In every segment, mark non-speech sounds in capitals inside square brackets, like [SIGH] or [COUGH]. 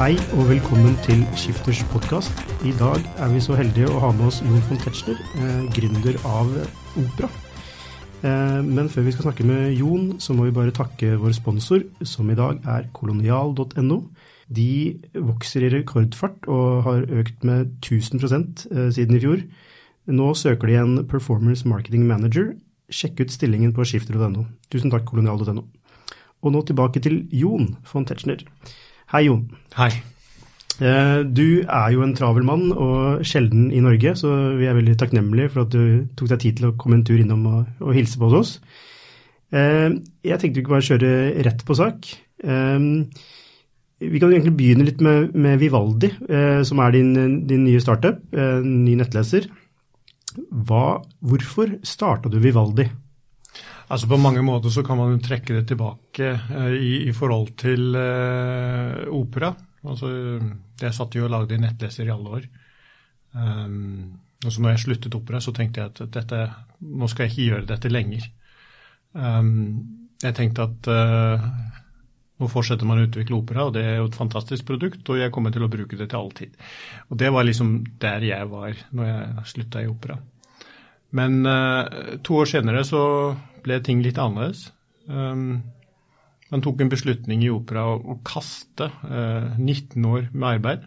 Hei og velkommen til Skifters podkast. I dag er vi så heldige å ha med oss Jon von Tetzschner, eh, gründer av Opera. Eh, men før vi skal snakke med Jon, så må vi bare takke vår sponsor, som i dag er kolonial.no. De vokser i rekordfart og har økt med 1000 eh, siden i fjor. Nå søker de en Performance Marketing Manager. Sjekk ut stillingen på skifter.no. Tusen takk, kolonial.no. Og nå tilbake til Jon von Tetzschner. Hei, Jon. Hei. Eh, du er jo en travel mann, og sjelden i Norge, så vi er veldig takknemlige for at du tok deg tid til å komme en tur innom og, og hilse på hos oss. Eh, jeg tenkte vi kunne bare kjøre rett på sak. Eh, vi kan egentlig begynne litt med, med Vivaldi, som er din, din nye startup, ny nettleser. Hva, hvorfor starta du Vivaldi? Altså På mange måter så kan man jo trekke det tilbake eh, i, i, forhold til eh, opera. Altså, Jeg satt jo og lagde nettleser i alle år. Um, og så når jeg sluttet opera, så tenkte jeg at dette, nå skal jeg ikke gjøre dette lenger. Um, jeg tenkte at uh, nå fortsetter man å utvikle opera, og det er jo et fantastisk produkt, og jeg kommer til å bruke det til all tid. Og det var liksom der jeg var når jeg slutta i opera. Men uh, to år senere så ble ting litt annerledes. Um, man tok en beslutning i opera å, å kaste uh, 19 år med arbeid,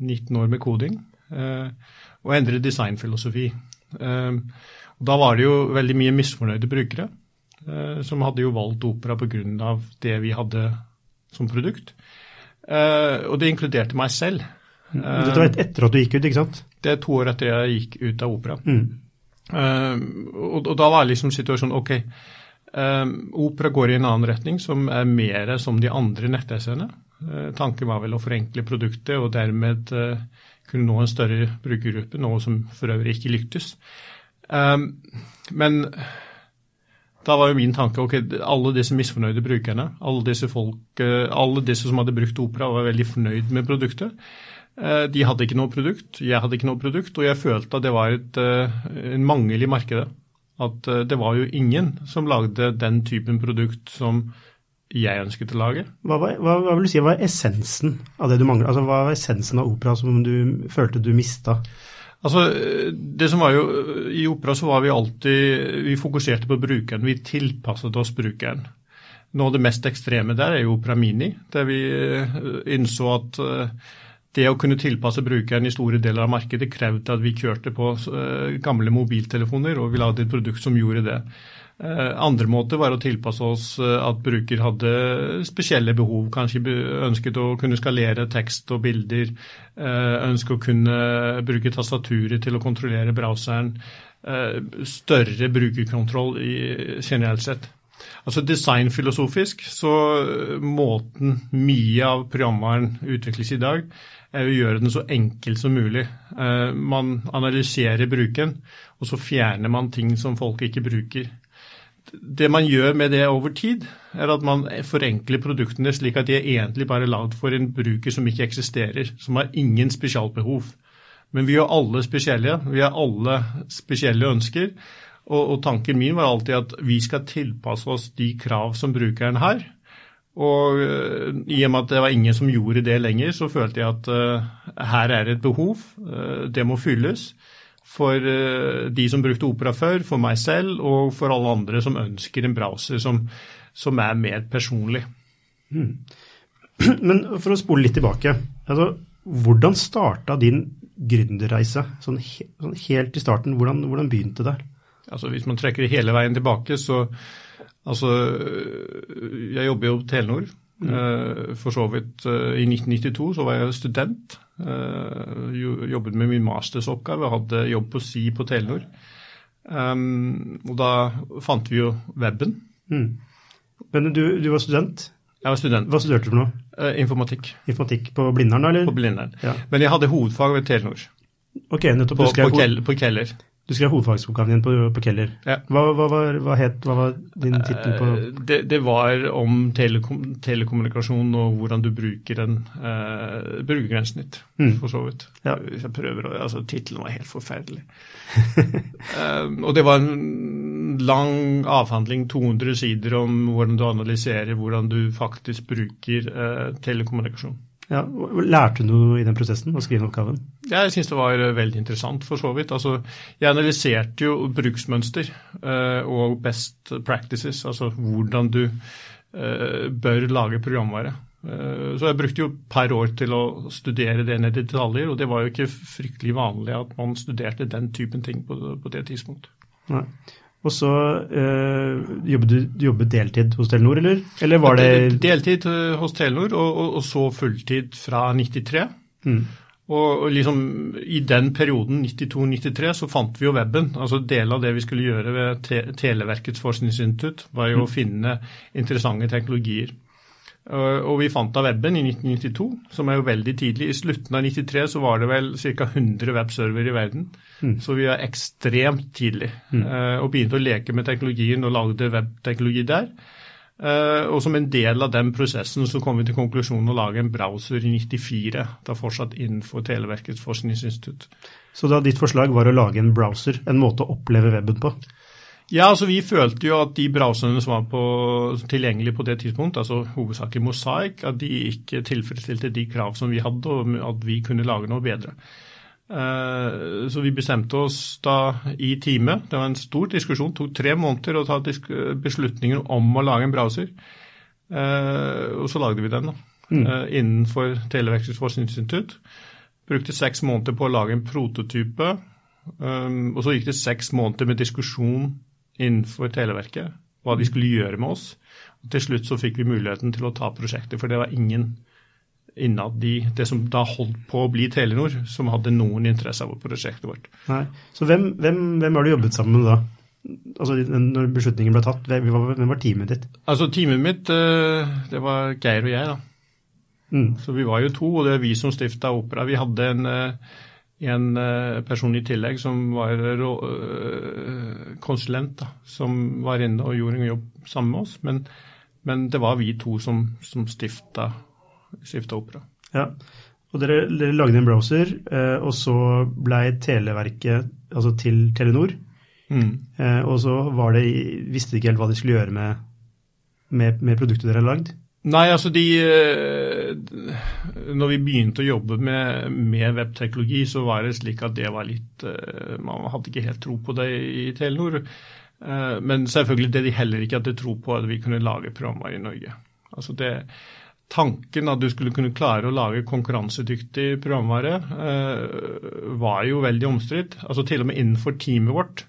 19 år med koding, uh, og endre designfilosofi. Uh, og da var det jo veldig mye misfornøyde brukere uh, som hadde jo valgt opera pga. det vi hadde som produkt. Og det inkluderte meg selv. Dette var etter at du gikk ut, ikke sant? Det er to år etter jeg gikk ut av opera. Mm. Uh, og, og, da var liksom situasjonen OK. Uh, opera går i en annen retning, som er mer som de andre nettessene. Uh, tanken var vel å forenkle produktet og dermed kunne nå en større brukergruppe, noe som for øvrig ikke lyktes. men da var jo min tanke ok, alle disse misfornøyde brukerne, alle disse folk, alle disse som hadde brukt opera, var veldig fornøyd med produktet. Eh, de hadde ikke noe produkt, jeg hadde ikke noe produkt, og jeg følte at det var et, eh, en mangel i markedet. At eh, det var jo ingen som lagde den typen produkt som jeg ønsket å lage. Hva, hva, hva vil du si var essensen av det du manglet? Altså, hva var essensen av opera som du følte du mista? Altså, det som var jo, I opera så var vi alltid Vi fokuserte på brukeren. Vi tilpasset oss brukeren. Noe av det mest ekstreme der er jo Opera Mini, der vi innså at det å kunne tilpasse brukeren i store deler av markedet krevde at vi kjørte på eh, gamle mobiltelefoner, og vi lagde et produkt som gjorde det. Eh, andre måter var å tilpasse oss eh, at bruker hadde spesielle behov. Kanskje ønsket å kunne skalere tekst og bilder. Ønsket å kunne bruke tastaturet til å kontrollere browseren. Større brukerkontroll generelt sett. Altså Designfilosofisk så måten mye av programvaren utvikles i dag, er å gjøre den så enkel som mulig. Eh, man analyserer bruken, og så fjerner man ting som folk ikke bruker. Det man gjør med det over tid, er at man forenkler produktene slik at de er egentlig bare lagd for en bruker som ikke eksisterer, som har ingen spesialbehov. Men vi er alle spesielle. Vi har alle spesielle ønsker. Og, og tanken min var alltid at vi skal tilpasse oss de krav som brukeren har. Og uh, i og med at det var ingen som gjorde det lenger, så følte jeg at uh, her er et behov. Uh, det må fylles. For de som brukte Opera før, for meg selv og for alle andre som ønsker en browser som, som er mer personlig. Mm. [CLEARS THROAT] Men for å spole litt tilbake. Altså, hvordan starta din gründerreise? Sånn, he sånn helt i starten, hvordan, hvordan begynte det? Altså, hvis man trekker hele veien tilbake, så Altså, jeg jobber jo på Telenor. Mm. Eh, for så vidt eh, I 1992 så var jeg student. Jobbet med min mastersoppgave hadde jobb på Si på Telenor. Um, og da fant vi jo weben. Mm. Men du, du, var student? Jeg var student. Hva studerte du for noe? Informatikk. Informatikk På Blindern, eller? På Blindern. Ja. Men jeg hadde hovedfag ved Telenor. Ok, nettopp. På, på, på Keller. Du skrev hovedfagsoppgaven din på, på Keller. Ja. Hva, hva, var, hva, het, hva, var, din tittel på eh, det, det, var om telekom, telekommunikasjon og hvordan du bruker en uh, brukergrensen ditt, mm. for så vidt. Ja. Hvis jeg prøver altså Tittelen var helt forferdelig. um, [LAUGHS] og det var en lang avhandling, 200 sider, om hvordan du analyserer hvordan du faktisk bruker uh, telekommunikasjon. Ja, Lærte du noe i den prosessen, å skrive oppgaven? Jeg syns det var veldig interessant, for så vidt. Altså, jeg analyserte jo bruksmønster uh, og best practices, altså hvordan du uh, bør lage programvare. Så jeg brukte jo et par år til å studere det ned i detaljer, og det var jo ikke fryktelig vanlig at man studerte den typen ting på, på det tidspunktet. Nei. Og så øh, jobbet du jobbet deltid hos Telenor, eller? eller var det Deltid eh, hos Telenor, og, og, og så fulltid fra 93. Mm. Og, og liksom i den perioden, 92-93, så fant vi jo weben. Altså Del av det vi skulle gjøre ved te Televerkets forskningsinstitutt, var jo mm. å finne interessante teknologier. Og vi fant da weben i 1992, som er jo veldig tidlig. I slutten av 93 så var det vel ca. 100 webserver i verden. Mm. Så vi var ekstremt tidlig. Mm. Uh, og begynte å leke med teknologien og lagde webteknologi der. Uh, og som en del av den prosessen så kom vi til konklusjonen å lage en browser i 94. Da fortsatt innenfor Televerkets forskningsinstitutt. Så da ditt forslag var å lage en browser, en måte å oppleve weben på? Ja, altså Vi følte jo at de browserne som var på, tilgjengelige på det tidspunkt, altså hovedsakelig Mosaic, at de ikke tilfredsstilte de krav som vi hadde, og at vi kunne lage noe bedre. Uh, så vi bestemte oss da i teamet, det var en stor diskusjon, det tok tre måneder å ta beslutninger om å lage en browser. Uh, og så lagde vi den da, mm. uh, innenfor Televerkets forskningsinstitutt. Brukte seks måneder på å lage en prototype. Um, og så gikk det seks måneder med diskusjon innenfor Televerket hva de skulle gjøre med oss. Og til slutt så fikk vi muligheten til å ta prosjektet, for det var ingen innad i det som da holdt på å bli Telenor, som hadde noen interesse av prosjektet vårt. Nei. Så hvem, hvem, hvem har du jobbet sammen med da? Altså Når beslutningen ble tatt, hvem var, hvem var teamet ditt? Altså Teamet mitt, eh, det var Geir og jeg, da. Mm. Så vi var jo to, og det er vi som stifta Opera. Vi hadde en eh, en eh, person i tillegg som var konsulent, da, som var inne og gjorde en jobb sammen med oss. Men, men det var vi to som, som stifta, stifta Opera. Ja, og dere, dere, lagde en browser, eh, og så blei Televerket altså til Telenor. Mm. Og så var det, visste de ikke helt hva de skulle gjøre med, med, med produktet dere har lagd? Nei, altså de eh, Når vi begynte å jobbe med, med, webteknologi, så var det slik at det var litt eh, Man hadde ikke helt tro på det i Telenor. Eh, men selvfølgelig det de heller ikke hadde tro på, at vi kunne lage programvare i Norge. Altså det, Tanken at du skulle kunne klare å lage konkurransedyktig programvare, var jo veldig omstridt. Altså Til og med innenfor teamet vårt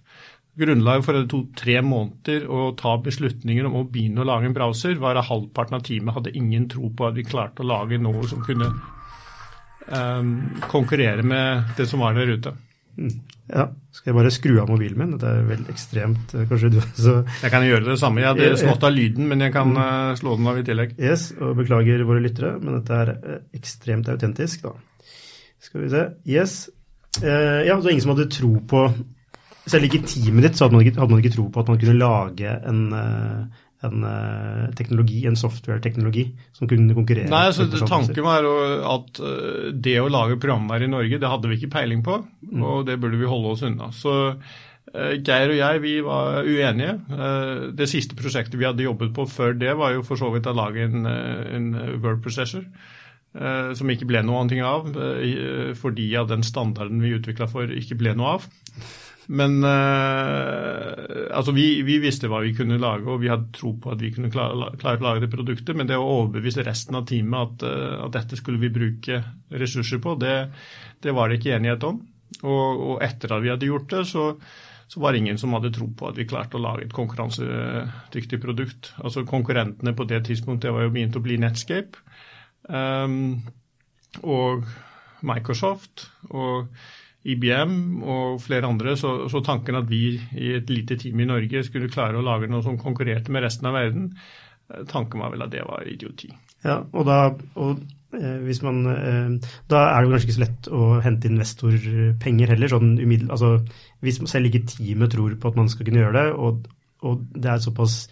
Grunnlaget for at det tok tre måneder å ta beslutninger om å begynne å lage en browser, var at halvparten av teamet hadde ingen tro på at vi klarte å lage noe som kunne um, konkurrere med det som var der ute. Mm. Ja, Skal jeg bare skru av mobilen min? Det er veldig ekstremt. Eh, kanskje du så... Jeg kan gjøre det samme. Jeg hadde slått av lyden, men jeg kan uh, slå den av i tillegg. Yes, og Beklager våre lyttere, men dette er eh, ekstremt autentisk. da. Skal vi se. Yes. Ja, det ingen som hadde tro på selv ikke i teamet ditt så hadde man ikke, hadde man ikke tro på at man kunne lage en, eh, en eh, teknologi, en software-teknologi som kunne konkurrere. Nei, altså Tanken var at eh, det å lage programvær i Norge, det hadde vi ikke peiling på. Mm. Og det burde vi holde oss unna. Så Geir og jeg vi var uenige. Det siste prosjektet vi hadde jobbet på før det, var jo for så vidt å lage en, en word processor. Som ikke ble noe annet av, fordi av den standarden vi utvikla for, ikke ble noe av. Men uh, altså vi, vi, visste hva vi kunne lage, og vi hadde tro på at vi kunne klare, klare å lage det produktet. Men det å overbevise resten av teamet at, uh, at dette skulle vi bruke ressurser på, det, det var det ikke enighet om. Og, og, etter at vi hadde gjort det, så, så var det ingen som hadde tro på at vi klarte å lage et konkurransedyktig produkt. Altså Konkurrentene på det tidspunktet var jo begynt å bli Netscape um, og Microsoft. og IBM og flere andre, så, så, tanken at vi i et lite team i Norge skulle klare å lage noe som konkurrerte med resten av verden, eh, tanken var vel at det var idioti. Ja, og da, og, eh, hvis man, eh, da er det kanskje ikke så lett å hente investorpenger heller. sånn umiddel, altså, Hvis selv ikke teamet tror på at man skal kunne gjøre det, og, og det er såpass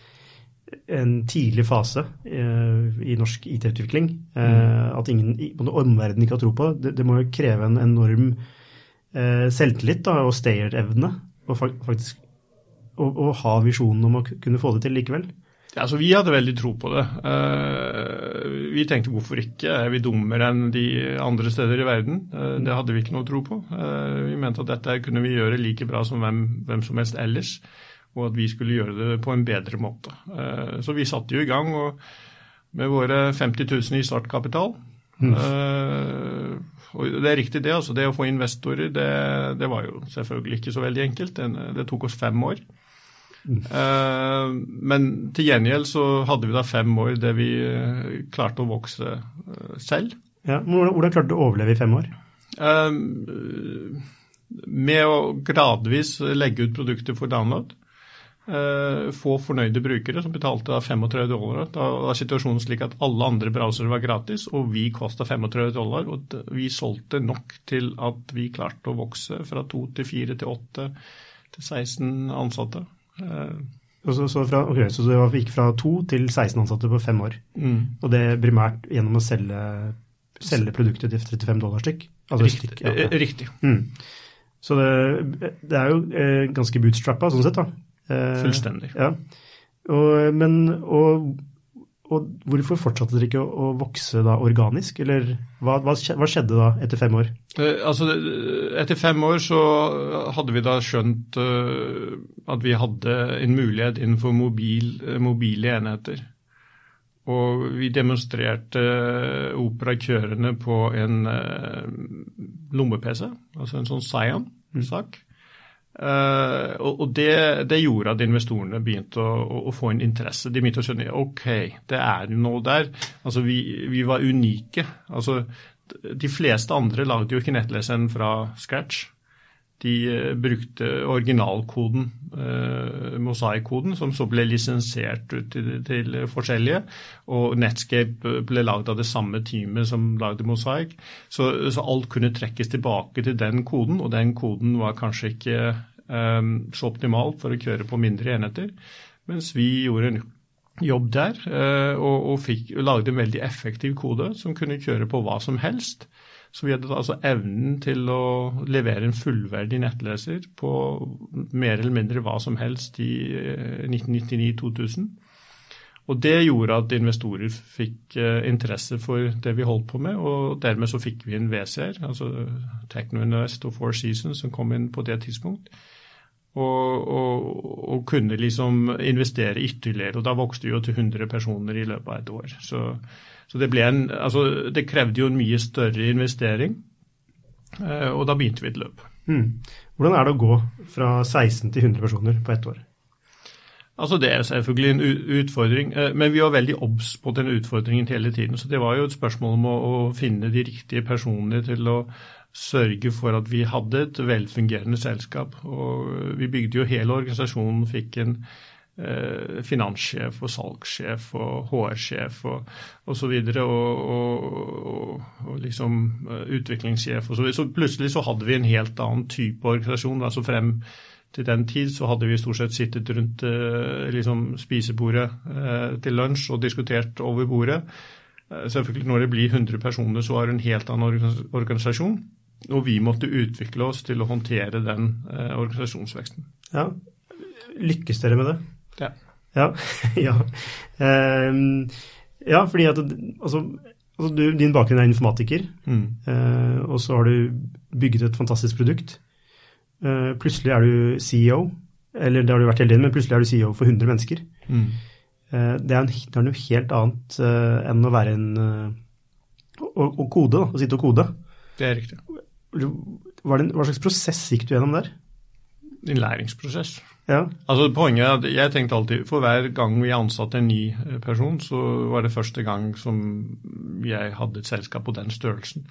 en tidlig fase i norsk IT-utvikling eh, mm. at ingen, omverdenen ikke har tro på, det, det må jo kreve en enorm selvtillit da, og stayerevne. Og faktisk å, ha visjonen om å kunne få det til likevel. Ja, Altså, vi hadde veldig tro på det. Uh, vi tenkte hvorfor ikke, er vi dummere enn de andre steder i verden? Uh, det hadde vi ikke noe tro på. Vi mente at dette kunne vi gjøre like bra som hvem, hvem, som helst ellers, og at vi skulle gjøre det på en bedre måte. så vi satte jo i gang og, med våre 50 000 i startkapital. Mm. Og det er riktig det, altså det å få investorer, det, det var jo selvfølgelig ikke så veldig enkelt. Det, tok oss fem år. Uh, men til gjengjeld så hadde vi da fem år der vi uh, klarte å vokse uh, selv. Ja, hvordan, hvordan klarte du å overleve i fem år? med å gradvis legge ut produkter for download. Få fornøyde brukere som betalte 35 dollar. Da var situasjonen slik at alle andre browsere var gratis, og vi kosta 35 dollar. Og vi solgte nok til at vi klarte å vokse fra 2 til 4 til 8 til 16 ansatte. Uh, så, så, fra, okay, så, det gikk fra to til 16 ansatte på fem år. Mm. Og det primært gjennom å selge, selge produktet til 35 dollar stykk? Altså riktig. Stykk, ja. Eh, riktig. Mm. Så det, det, er jo eh, ganske bootstrappa sånn sett, da. Eh, Fullstendig. Ja. Og, men, og og hvorfor fortsatte dere ikke å, å vokse da organisk, eller hva, hva, skjedde da etter fem år? Eh, altså, etter fem år så hadde vi da skjønt uh, at vi hadde en mulighet innenfor mobil, mobile enheter. Og vi demonstrerte operakørene på en lomme-PC, altså en sånn Zion-sak. Uh, og det, det, gjorde at investorene begynte å, å, å, få en interesse. De begynte å skjønne ok, det er noe der. Altså, vi, vi var unike. Altså, de fleste andre lagde jo ikke nettleseren fra scratch. De uh, brukte originalkoden, uh, Mosaic-koden, som så ble lisensiert ut til, til, forskjellige. Og Netscape ble lagd av det samme teamet som lagde mosaikk. Så, så, alt kunne trekkes tilbake til den koden, og den koden var kanskje ikke så optimalt for å kjøre på mindre enheter. Mens vi gjorde en jobb der eh, og, og fikk, lagde en veldig effektiv kode som kunne kjøre på hva som helst. Så vi hadde altså evnen til å levere en fullverdig nettleser på mer eller mindre hva som helst i 1999-2000. Eh, og Det gjorde at investorer fikk uh, interesse for det vi holdt på med, og dermed så fikk vi en WCR, altså Technoinvest og Four Seasons, som kom inn på det tidspunkt. Og, og, og, kunne liksom investere ytterligere. Og da vokste vi jo til 100 personer i løpet av et år. Så, så det, en, altså, det krevde jo en mye større investering, eh, og da begynte vi et løp. Mm. Hvordan er det å gå fra 16 til 100 personer på ett år? Altså Det er selvfølgelig en utfordring, eh, men vi var veldig obs på den utfordringen hele tiden. Så det var jo et spørsmål om å, å finne de riktige personene til å sørge for at vi hadde et velfungerende selskap. Og vi bygde jo hele organisasjonen, fikk en eh, finanssjef og salgssjef og HR-sjef og osv. Og, og, og, og liksom uh, utviklingssjef og så. Så plutselig så hadde vi en helt annen type organisasjon. altså frem til den tid så hadde vi stort sett sittet rundt uh, liksom spisebordet til lunsj og diskutert over bordet. Selvfølgelig Når det blir 100 personer, så er det en helt annen organisasjon. Og vi måtte utvikle oss til å håndtere den eh, organisasjonsveksten. Ja. Lykkes dere med det? Ja. Ja, [LAUGHS] ja. Um, ja fordi at altså, altså du, din bakgrunn er informatiker, mm. uh, og så har du bygget et fantastisk produkt. Uh, plutselig er du CEO, eller det har du vært hele tiden, men plutselig er du CEO for 100 mennesker. Mm. Uh, det, er en, det, er noe helt annet enn å være en å, å kode, å sitte og kode. Det er riktig. Hva slags prosess gikk du gjennom der? En læringsprosess. Ja. Altså Poenget er at jeg tenkte alltid for hver gang vi ansatte en ny eh, person, så var det første gang som jeg hadde et selskap på den størrelsen.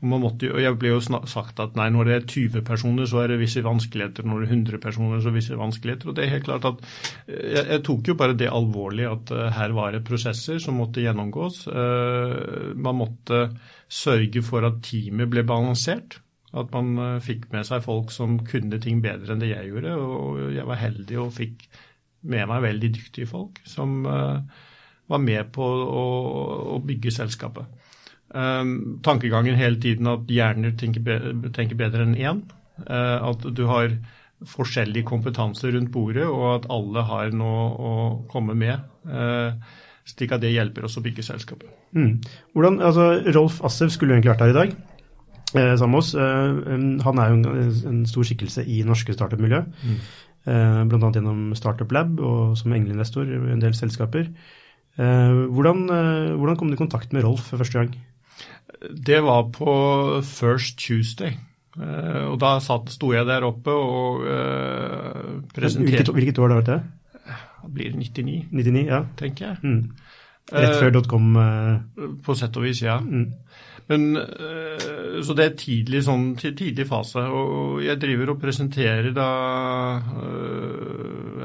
Og, måtte, og Jeg ble jo sagt at nei, når det er 20 personer, så er det visse vanskeligheter. Når det er 100 personer, så er det visse vanskeligheter. Og det er helt klart at eh, jeg, jeg tok jo bare det alvorlig at uh, her var det prosesser som måtte gjennomgås. Man måtte sørge for at teamet ble balansert. At man uh, fikk med seg folk som kunne ting bedre enn det jeg gjorde. Og jeg var heldig og fikk med meg veldig dyktige folk som uh, var med på å, å bygge selskapet. Um, tankegangen hele tiden at hjerner tenker, be tenker bedre enn én. Uh, at du har forskjellig kompetanse rundt bordet, og at alle har noe å komme med. Slik at det hjelper oss å bygge selskapet. Mm. Hvordan, altså, Rolf Assev skulle egentlig vært her i dag eh, sammen med oss. Eh, han er jo en, en stor skikkelse i norske startup-miljø. Mm. Eh, Bl.a. gjennom Startup Lab og som engleinvestor i en del selskaper. Eh, hvordan, eh, hvordan, kom du i kontakt med Rolf første gang? Det var på First Tuesday. Eh, og da sto jeg der oppe og presenterte Hvilket, hvilket år det? blir 99, 99 ja. tenker jeg. Mm. Rett før dotcom? Uh... På sett og vis, ja. Mm. Men, uh, så det er tidlig, sånn, tidlig fase. Og jeg driver og presenterer da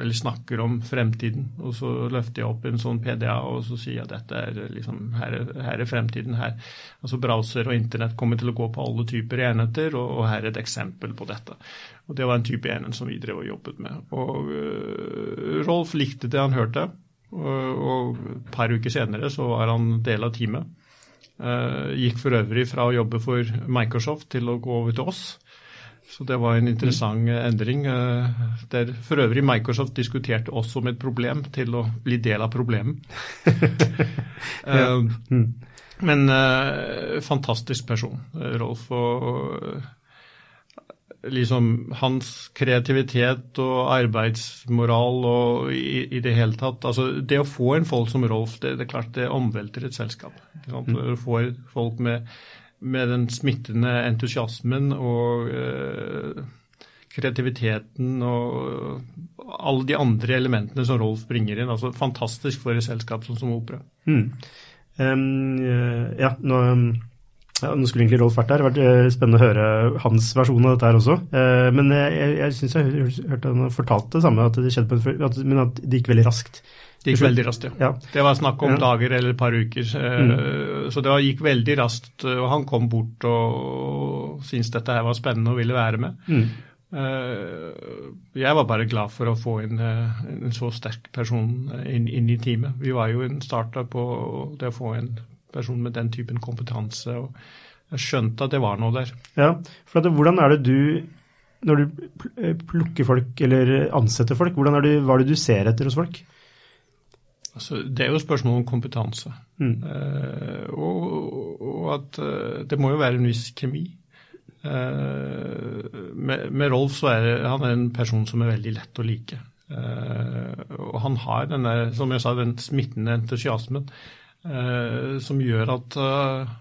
Eller snakker om fremtiden. Og så løfter jeg opp en sånn PDA og så sier jeg at dette er liksom Her er, her er fremtiden. her. Altså Browser og internett kommer til å gå på alle typer enheter, og, og her er et eksempel på dette. Og Det var en type enhet som vi drev og jobbet med. Og Rolf likte det han hørte, og, et par uker senere så var han del av teamet. Uh, gikk for øvrig fra å jobbe for Microsoft til å gå over til oss. Så det var en interessant endring. der for øvrig Microsoft diskuterte oss som et problem til å bli del av problemet. [LAUGHS] ja. mm. Men fantastisk person, Rolf. og liksom hans kreativitet og arbeidsmoral og i, i, det hele tatt altså Det å få en folk som Rolf, det, det er klart det omvelter et selskap. Mm. Du får folk med, med, den smittende entusiasmen og øh, kreativiteten og alle de andre elementene som Rolf bringer inn. altså Fantastisk for et selskap sånn som Opera. Mm. Um, ja, nå... Um ja, nå skulle egentlig Rolf vært der. Det har vært eh, spennende å høre hans versjon av dette her også. Eh, men jeg, jeg, jeg syns jeg hørte han fortalte det samme, at det skjedde på en, at, men at det gikk veldig raskt. Det gikk veldig raskt, ja. ja. Det var snakk om ja. dager eller et par uker. Eh, mm. Så det gikk veldig raskt. Og han kom bort og syntes dette her var spennende og ville være med. Mm. Jeg var bare glad for å få inn en så sterk person inn, inn i teamet. Vi var jo en starter på det å få en person med den typen kompetanse. og Jeg skjønte at det var noe der. Ja, for at, Hvordan er det du, når du eh, plukker folk eller ansetter folk, hvordan er det, hva er det du ser etter hos folk? Altså, det er jo spørsmål om kompetanse. Mm. Eh, og, og, at eh, det må jo være en viss kjemi. Eh, med, med, Rolf så er det, han er en person som er veldig lett å like. Eh, og han har den der, som jeg sa, den smittende entusiasmen. Eh, som gjør at eh,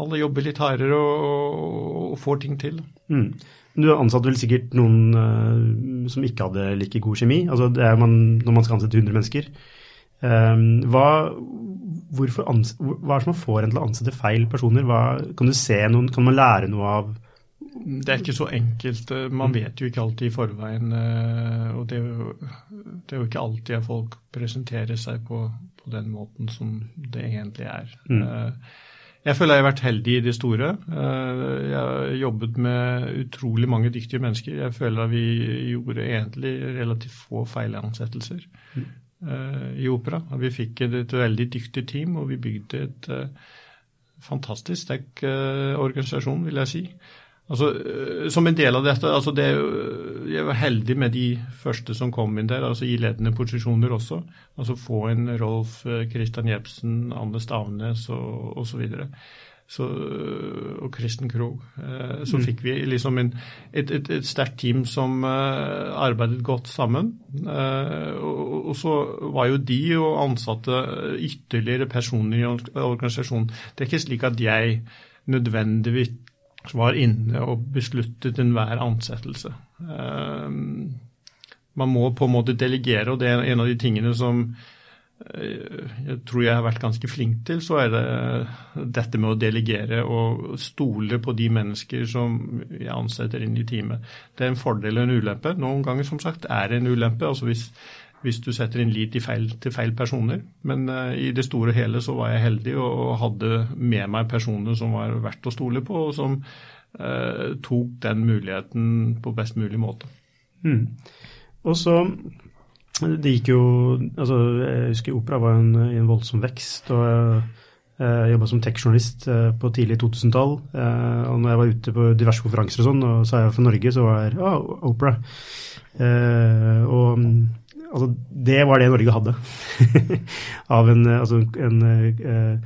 alle jobber litt hardere og, får ting til. Mm. Du ansatte vel sikkert noen uh, som ikke hadde like god kjemi. Altså det er man, når man skal ansette 100 mennesker. Hva, hva, er det som får en til å ansette feil personer? Hva, kan du se noen, kan man lære noe av det er ikke så enkelt. Man vet jo ikke alltid i forveien. Og det er jo, det er jo ikke alltid at folk presenterer seg på, på den måten som det egentlig er. Mm. Eh, jeg føler jeg har vært heldig i det store. Eh, jeg har jobbet med utrolig mange dyktige mennesker. Jeg føler at vi gjorde egentlig relativt få feilansettelser mm. Eh, i opera. Vi fikk et, et, veldig dyktig team, og vi bygde et fantastisk sterk organisasjon, vil jeg si. Altså, øh, Som en del av dette altså det, Jeg var heldig med de første som kom inn der, altså i ledende posisjoner også. Altså få en Rolf Christian Jepsen, Anne Stavnes og osv. Så, øh, og Kristen Krogh. Så mm. fikk vi liksom en, et, et, et sterkt team som arbeidet godt sammen. Og, og, så var jo de og ansatte ytterligere personer i organisasjonen. Det er ikke slik at jeg nødvendigvis var inne og besluttet enhver ansettelse. Eh, man må på en måte delegere, og det er en av de tingene som eh, jeg tror jeg har vært ganske flink til, så er det dette med å delegere og stole på de mennesker som jeg ansetter inn i teamet. Det er en fordel og en ulempe. Noen ganger som sagt er det en ulempe. altså hvis hvis du setter inn lit feil, til feil personer. Men uh, i det store og hele så var jeg heldig og, hadde med meg personer som var verdt å stole på, og som uh, tok den muligheten på best mulig måte. Mm. Og så det gikk jo altså Jeg husker opera var en, i en voldsom vekst. og Jeg jobba som tech-journalist på tidlig 2000-tall. Og når jeg var ute på diverse konferanser og sånn, og så er jeg fra Norge, så var jeg oh, Opera. Og altså, det var det Norge hadde [LAUGHS] av en, altså, en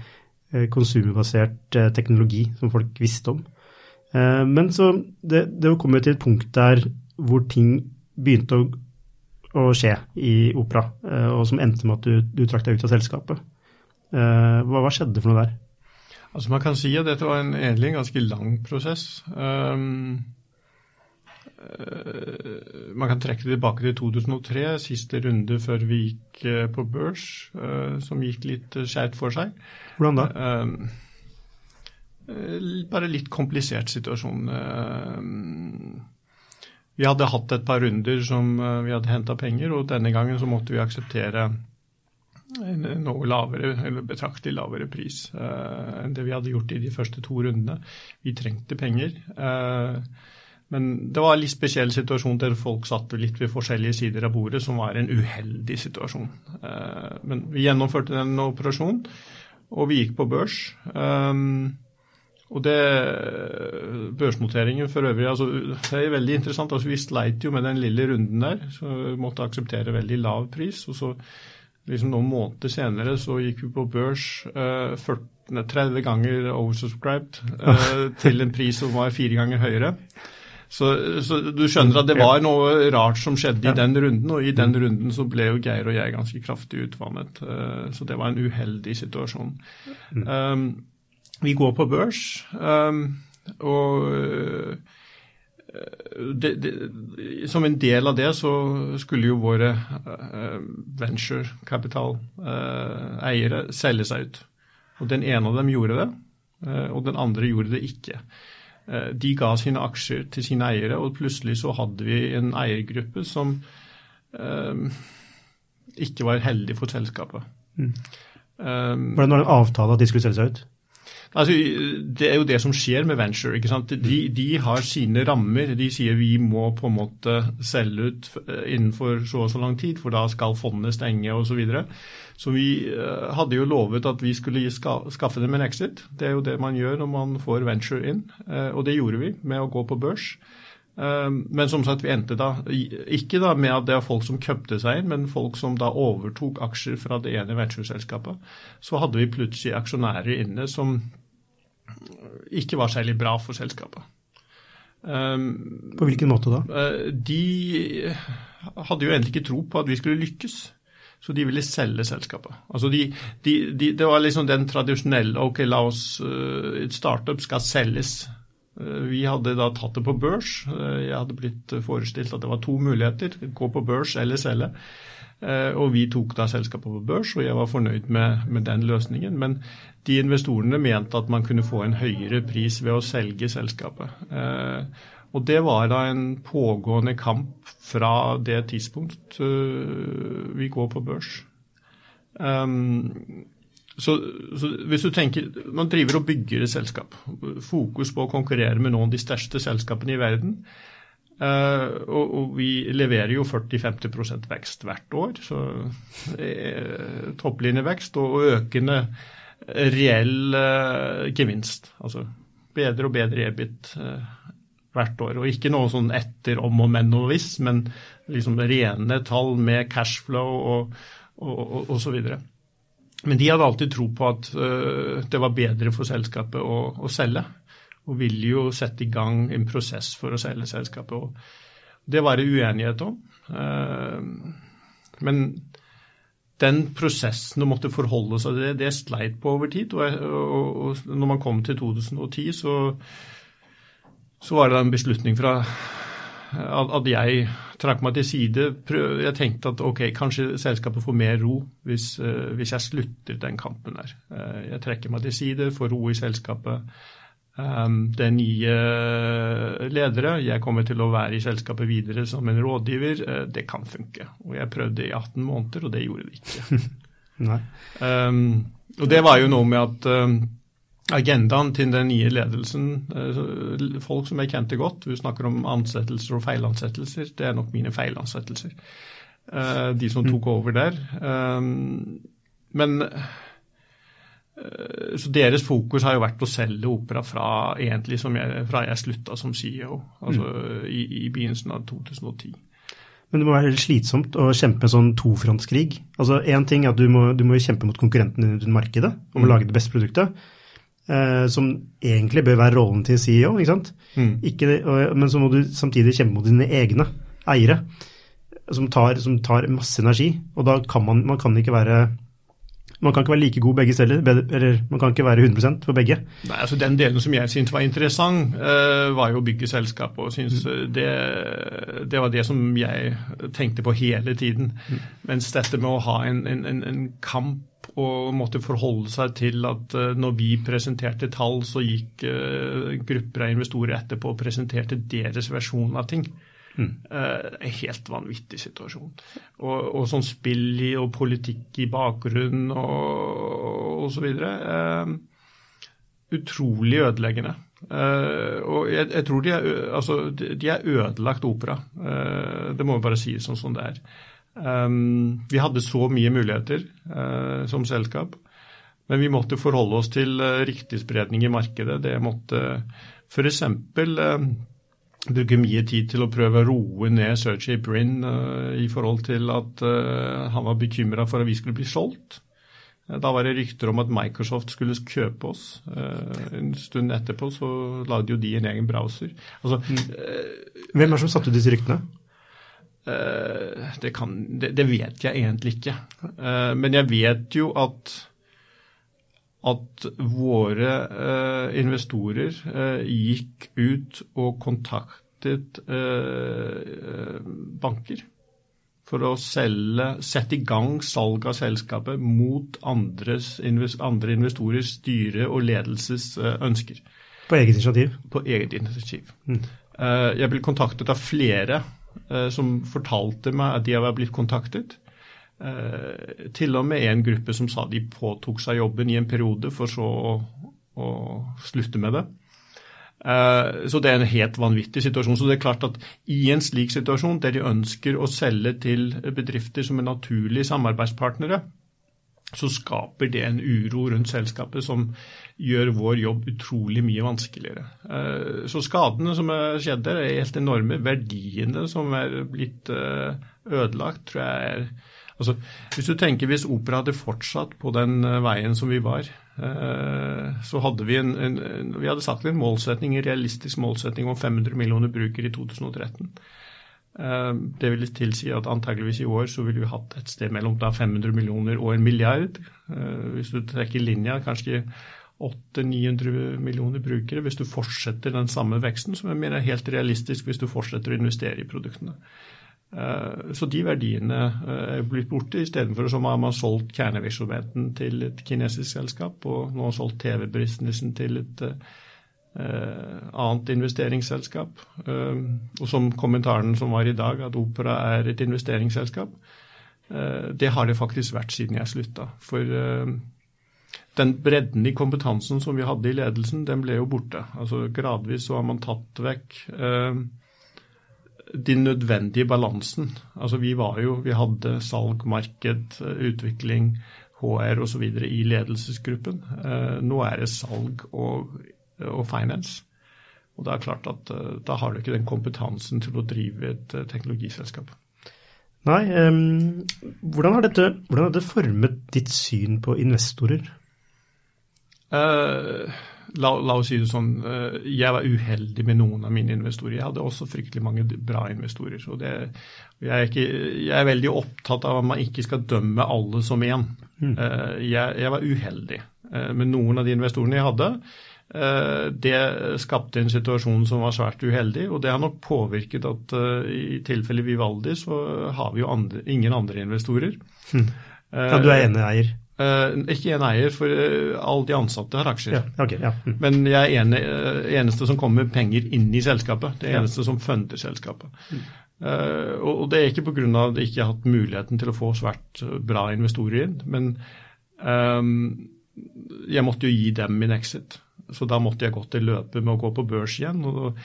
konsumerbasert teknologi som folk visste om. Men så det, det kom jo til et punkt der hvor ting begynte å, å skje i opera, og som endte med at du, du trakk deg ut av selskapet. Eh, hva, hva, skjedde for noe der? Altså Man kan si at dette var en, egentlig en ganske lang prosess. Um, man kan trekke det tilbake til 2003, siste runde før vi gikk uh, på børs, uh, som gikk litt skjevt for seg. Hvordan da? Bare litt komplisert situasjon. vi hadde hatt et par runder som vi hadde henta penger, og denne gangen så måtte vi akseptere en noe lavere, eller betraktelig lavere pris enn det vi hadde gjort i de første to rundene. Vi trengte penger. Uh, men det var en litt spesiell situasjon der folk satt litt ved forskjellige sider av bordet, som var en uheldig situasjon. Uh, men vi gjennomførte den operasjonen, og vi gikk på børs. Um, og det, Børsnoteringen for øvrig altså, det er veldig interessant. altså Vi sleit jo med den lille runden der, så vi måtte akseptere veldig lav pris. og så liksom noen måneder senere så gikk vi på børs uh, 40, 30 ganger oversubscribed [LAUGHS] til en pris som var fire ganger høyere. Så, så, du skjønner at det var noe rart som skjedde i den runden, og i den runden så ble jo Geir og jeg ganske kraftig utvannet. Uh, så det var en uheldig situasjon. Um, vi går på børs, um, og det, det, som en del av det så skulle jo våre uh, venturekapital-eiere uh, selge seg ut. Og Den ene av dem gjorde det, og den andre gjorde det ikke. De ga sine aksjer til sine eiere, og plutselig så hadde vi en eiergruppe som ikke var heldig for selskapet. Mm. Um, var det en avtale at de skulle selge seg ut? Altså, det er jo det som skjer med venture. ikke sant? De, de, har sine rammer. De sier vi må på en måte selge ut eh, innenfor så og så lang tid, for da skal fondet stenge osv. Så, videre. så vi uh, hadde jo lovet at vi skulle skaffe dem en exit. Det er jo det man gjør når man får venture inn, uh, og det gjorde vi med å gå på børs. Men som sagt, vi endte da ikke da med at det er folk som kjøpte seg inn, men folk som da overtok aksjer fra det ene ventureselskapet. Så hadde vi plutselig aksjonærer inne som ikke var særlig bra for selskapet. Um, på hvilken måte da? Uh, de hadde jo egentlig ikke tro på at vi skulle lykkes. Så de ville selge selskapet. Altså de, de, de, det var liksom den tradisjonelle ok, la oss, uh, et startup skal selges. Uh, vi hadde da tatt det på børs. Jeg hadde blitt forestilt at det var to muligheter. Gå på børs eller selge. Og vi tok da selskapet på børs, og jeg var fornøyd med, med den løsningen. Men de investorene mente at man kunne få en høyere pris ved å selge selskapet. Eh, og det var da en pågående kamp fra det tidspunkt eh, vi går på børs. Um, så, så, hvis du tenker, Man driver og bygger et selskap. Fokus på å konkurrere med noen av de største selskapene i verden. Uh, og, og, vi leverer jo 40-50% vekst hvert år. Så uh, topplinjevekst og økende reell uh, gevinst. Altså bedre og bedre EBIT hvert år. Og ikke noe sånn etter om og men og hvis, men liksom rene tall med cashflow og, og, og, og så videre. Men de hadde alltid tro på at det var bedre for selskapet å, å, selge, og ville jo sette i gang en prosess for å selge selskapet. Og det var det uenighet om. men den prosessen å måtte forholde seg til det, det sleit på over tid. Og når man kom til 2010, så, så var det en beslutning fra at jeg trakk meg til side. Jeg tenkte at ok, kanskje selskapet får mer ro hvis, eh, hvis jeg slutter den kampen der. Eh, jeg trekker meg til side, får ro i selskapet. Um, det er nye ledere. Jeg kommer til å være i selskapet videre som en rådgiver. Uh, det kan funke. Og jeg prøvde i 18 måneder, og det gjorde det ikke. [LAUGHS] um, og det var jo noe med at um, agendaen til den nye ledelsen, uh, folk som jeg kjente godt, vi snakker om ansettelser og feilansettelser, det er nok mine feilansettelser. Uh, de som tok over der. Um, men Eh, så deres fokus har jo vært å selge opera fra egentlig jeg, fra jeg slutta som CEO, altså mm. i, i, begynnelsen av 2010. Men det må være slitsomt å kjempe en sånn tofrontskrig. Altså Én ting er at du må, du må kjempe mot konkurrentene i markedet om å mm. lage det beste produktet, eh, som egentlig bør være rollen til CEO, ikke sant? Mm. Ikke, men så må du samtidig kjempe mot dine egne eiere, som tar, som tar masse energi. Og da kan man, man kan ikke være man kan ikke være like god begge steder, eller man kan ikke være 100% på begge. Nei, altså Den delen som jeg syntes var interessant, uh, var jo å bygge selskap. og synes mm. det, det, var det som jeg tenkte på hele tiden. Mm. Mens dette med å ha en, en, en kamp og måtte forholde seg til at uh, når vi presenterte tall, så gikk grupper av investorer etterpå og presenterte deres versjon av ting. Mm. Uh, helt vanvittig situasjon. Og, og sånn spill i og politikk i bakgrunnen og osv. Uh, utrolig ødeleggende. Uh, og jeg, jeg, tror de er, altså, de er ødelagt opera. Det må vi bare si sånn som det er. Um, vi hadde så mye muligheter som selskap, men vi måtte forholde oss til riktig spredning i markedet. Det måtte f.eks. Uh, bruker mye tid til å prøve å roe ned Sergey Brin uh, i forhold til at uh, han var bekymra for at vi skulle bli solgt. Uh, da var det rykter om at Microsoft skulle kjøpe oss. en stund etterpå så lagde jo de en egen browser. Altså, mm. Hvem er det som satte ut disse ryktene? Det, kan, det, det, vet jeg egentlig ikke. men jeg vet jo at at våre eh, investorer eh, gikk ut og kontaktet eh, banker for å selge, sette i gang salg av selskapet mot andres, andre investorers styre og ledelses eh, ønsker. På eget initiativ? På eget initiativ. Mm. Eh, jeg ble kontaktet av flere eh, som fortalte meg at de var blitt kontaktet. Eh, til og med en gruppe som sa de påtok seg jobben i en periode, for så å, å slutte med det. Eh, så det er en helt vanvittig situasjon. Så det er klart at i en slik situasjon, der de ønsker å selge til bedrifter som er naturlige samarbeidspartnere, så skaper det en uro rundt selskapet som gjør vår jobb utrolig mye vanskeligere. Eh, så skadene som er skjedd der, er helt enorme. Verdiene som er blitt ødelagt, tror jeg er Altså, hvis du tenker hvis opera hadde fortsatt på den eh, veien som vi var, eh, så hadde vi en, en, vi hadde satt en målsetning, en realistisk målsetning om 500 millioner brukere i 2013. Eh, det vil tilsi at antageligvis i år så ville vi hatt et sted mellom 500 millioner og en milliard. Hvis du trekker linja, kanskje 800-900 millioner brukere hvis du fortsetter den samme veksten, som jeg mener er helt realistisk hvis du fortsetter å investere i produktene. Eh, så de verdiene eh, er blitt borte. Istedenfor så har man solgt kjernevirksomheten til et kinesisk selskap, og nå har solgt TV-businessen til et eh, annet investeringsselskap. Og som kommentaren som var i dag, at Opera er et investeringsselskap, det har det faktisk vært siden jeg slutta. For den bredden i kompetansen som vi hadde i ledelsen, den ble jo borte. Altså Gradvis så har man tatt vekk den nødvendige balansen. Altså vi var jo, vi hadde salg, marked, utvikling, HR osv. i ledelsesgruppen. Eh, nå er det salg og, og finance. Og det er klart at eh, da har du ikke den kompetansen til å drive et eh, teknologiselskap. Nei, um, hvordan, har dette, hvordan har dette formet ditt syn på investorer? Uh, La, la, oss si det sånn, eh, jeg var uheldig med noen av mine investorer. Jeg hadde også fryktelig mange bra investorer. så det, jeg, er ikke, jeg, er veldig opptatt av at man ikke skal dømme alle som én. Mm. Eh, jeg, jeg, var uheldig eh, med noen av de investorene jeg hadde. Det skapte en situasjon som var svært uheldig, og det har nok påvirket at i tilfelle Vivaldi så har vi jo andre, ingen andre investorer. Mm. Ja, du er eneeier? Uh, ikke en eier, for uh, alle de ansatte har aksjer. Ja, okay, ja. Mm. Men jeg er ene, uh, eneste som kommer med penger inn i selskapet. Det er eneste ja. som funder selskapet. Mm. og, og, det er ikke pga. at jeg ikke har hatt muligheten til å få svært bra investorer inn, men um, jeg måtte jo gi dem min exit. Så da måtte jeg gå til løpet med å gå på børs igjen. og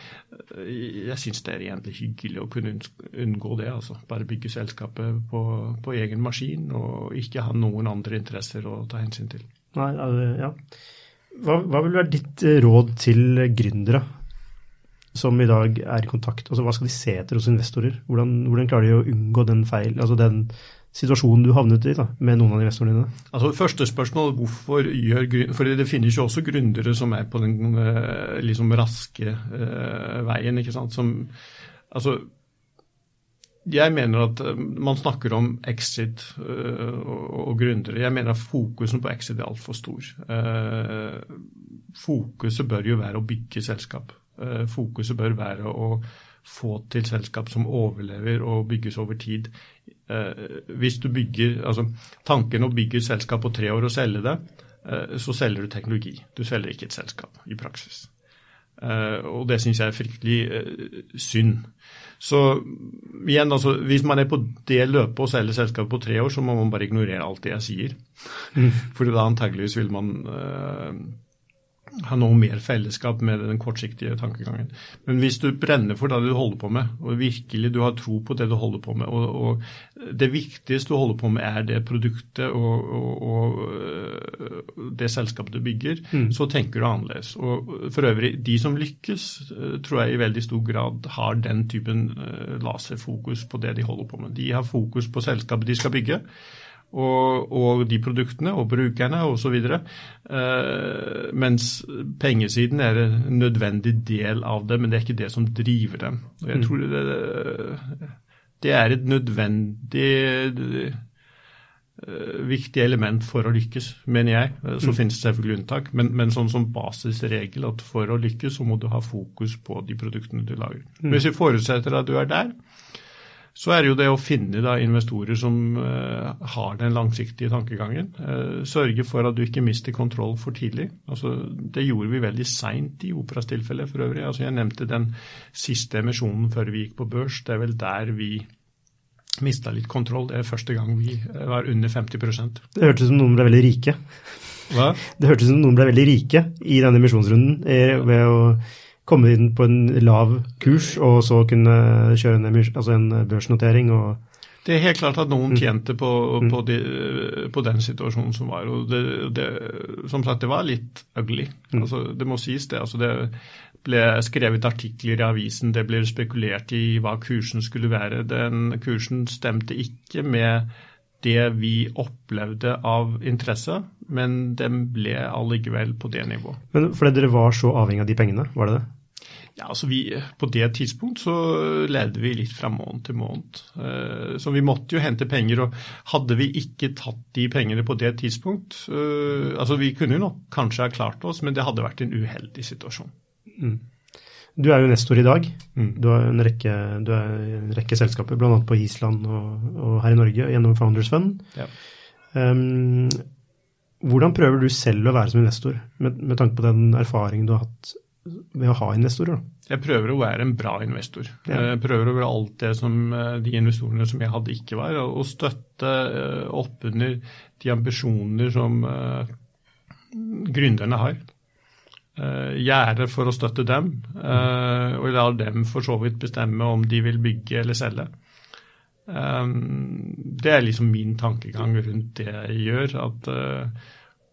Jeg syns det er egentlig hyggelig å kunne unngå det. altså. Bare bygge selskapet på, på egen maskin og ikke ha noen andre interesser å ta hensyn til. Nei, ja. Hva, hva vil være ditt eh, råd til gründere som i dag er i kontakt? Altså, Hva skal de se etter hos investorer? Hvordan, hvordan klarer de å unngå den feil, altså den situasjonen du havnet i da, med noen av investorene dine? Altså Første spørsmål hvorfor gjør For det finnes jo også gründere som er på den eh, liksom raske uh, veien. ikke sant, som altså jeg mener at eh, man snakker om exit uh, og, og gründere. Jeg mener at fokusen på exit er altfor stor. Uh, fokuset bør jo være å bygge selskap. Fokuset bør være å få til selskap som overlever og bygges over tid. hvis du bygger, altså Tanken å bygge et selskap på tre år og selge det, så selger du teknologi. Du selger ikke et selskap i praksis. og det syns jeg er fryktelig synd. Så igjen, altså, hvis man er på det løpet og selger selskapet på tre år, så må man bare ignorere alt det jeg sier. Mm. [LAUGHS] For da antageligvis vil man øh, ha noe mer fellesskap med den kortsiktige tankegangen. Men hvis du brenner for det du holder på med, og virkelig du har tro på det du holder på med, og, og det viktigste du holder på med er det produktet og, og, og øh, det selskapet du bygger, mm. så tenker du annerledes. Og for øvrig, de som lykkes, øh, tror jeg i veldig stor grad har den typen øh, laserfokus på det de holder på med. De har fokus på selskapet de skal bygge og, og de produktene og brukerne osv. Uh, mens pengesiden er en nødvendig del av det, men det er ikke det som driver dem. Og jeg mm. tror det, det er et nødvendig uh, viktig element for å lykkes, mener jeg. Så mm. finnes det selvfølgelig unntak, men, men, sånn som basisregel at for å lykkes, så må du ha fokus på de produktene du lager. Mm. Hvis vi forutsetter at du er der, så er det jo det å finne da, investorer som uh, har den langsiktige tankegangen. Uh, sørge for at du ikke mister kontroll for tidlig. Altså, det gjorde vi veldig seint i Operas tilfelle for øvrig. Altså, jeg nevnte den siste emisjonen før vi gikk på børs. Det er vel der vi mista litt kontroll. Det er første gang vi uh, var under 50% Det hørtes ut som noen ble veldig rike. Hva? Det hørtes ut som noen ble veldig rike i denne emisjonsrunden ved å komme inn på en lav kurs og så kunne kjøre en, altså en børsnotering. og det er helt klart at noen mm. tjente på, mm. på, de, på den situasjonen som var. og det, det, Som sagt, det var litt ugly. Mm. Altså, det må sies, det. Altså, det ble skrevet artikler i avisen, det ble spekulert i hva kursen skulle være. Den kursen stemte ikke med det vi opplevde av interesse, men den ble allikevel på det nivået. Men fordi dere var så avhengig av de pengene, var det det? Ja, altså vi, På det tidspunkt så levde vi litt fra måned til måned. Eh, så vi måtte jo hente penger. og Hadde vi ikke tatt de pengene på det tidspunkt eh, altså Vi kunne jo nok kanskje ha klart oss, men det hadde vært en uheldig situasjon. Mm. Du er jo nestor i dag. Mm. Du har en rekke, du er en rekke selskaper, bl.a. på Island og, og, her i Norge gjennom Founders Fund. Ja. Um, hvordan prøver du selv å være som investor, med, med tanke på den erfaringen du har hatt ved å ha investorer? Jeg prøver å være en bra investor. Jeg prøver å være alt det som eh, de investorene som jeg hadde, ikke var. Og støtte eh, opp under de ambisjoner som gründerne har. Gjerde for å støtte dem, og la dem for så vidt bestemme om de vil bygge eller selge. Det er liksom min tankegang rundt det jeg gjør. at Eh,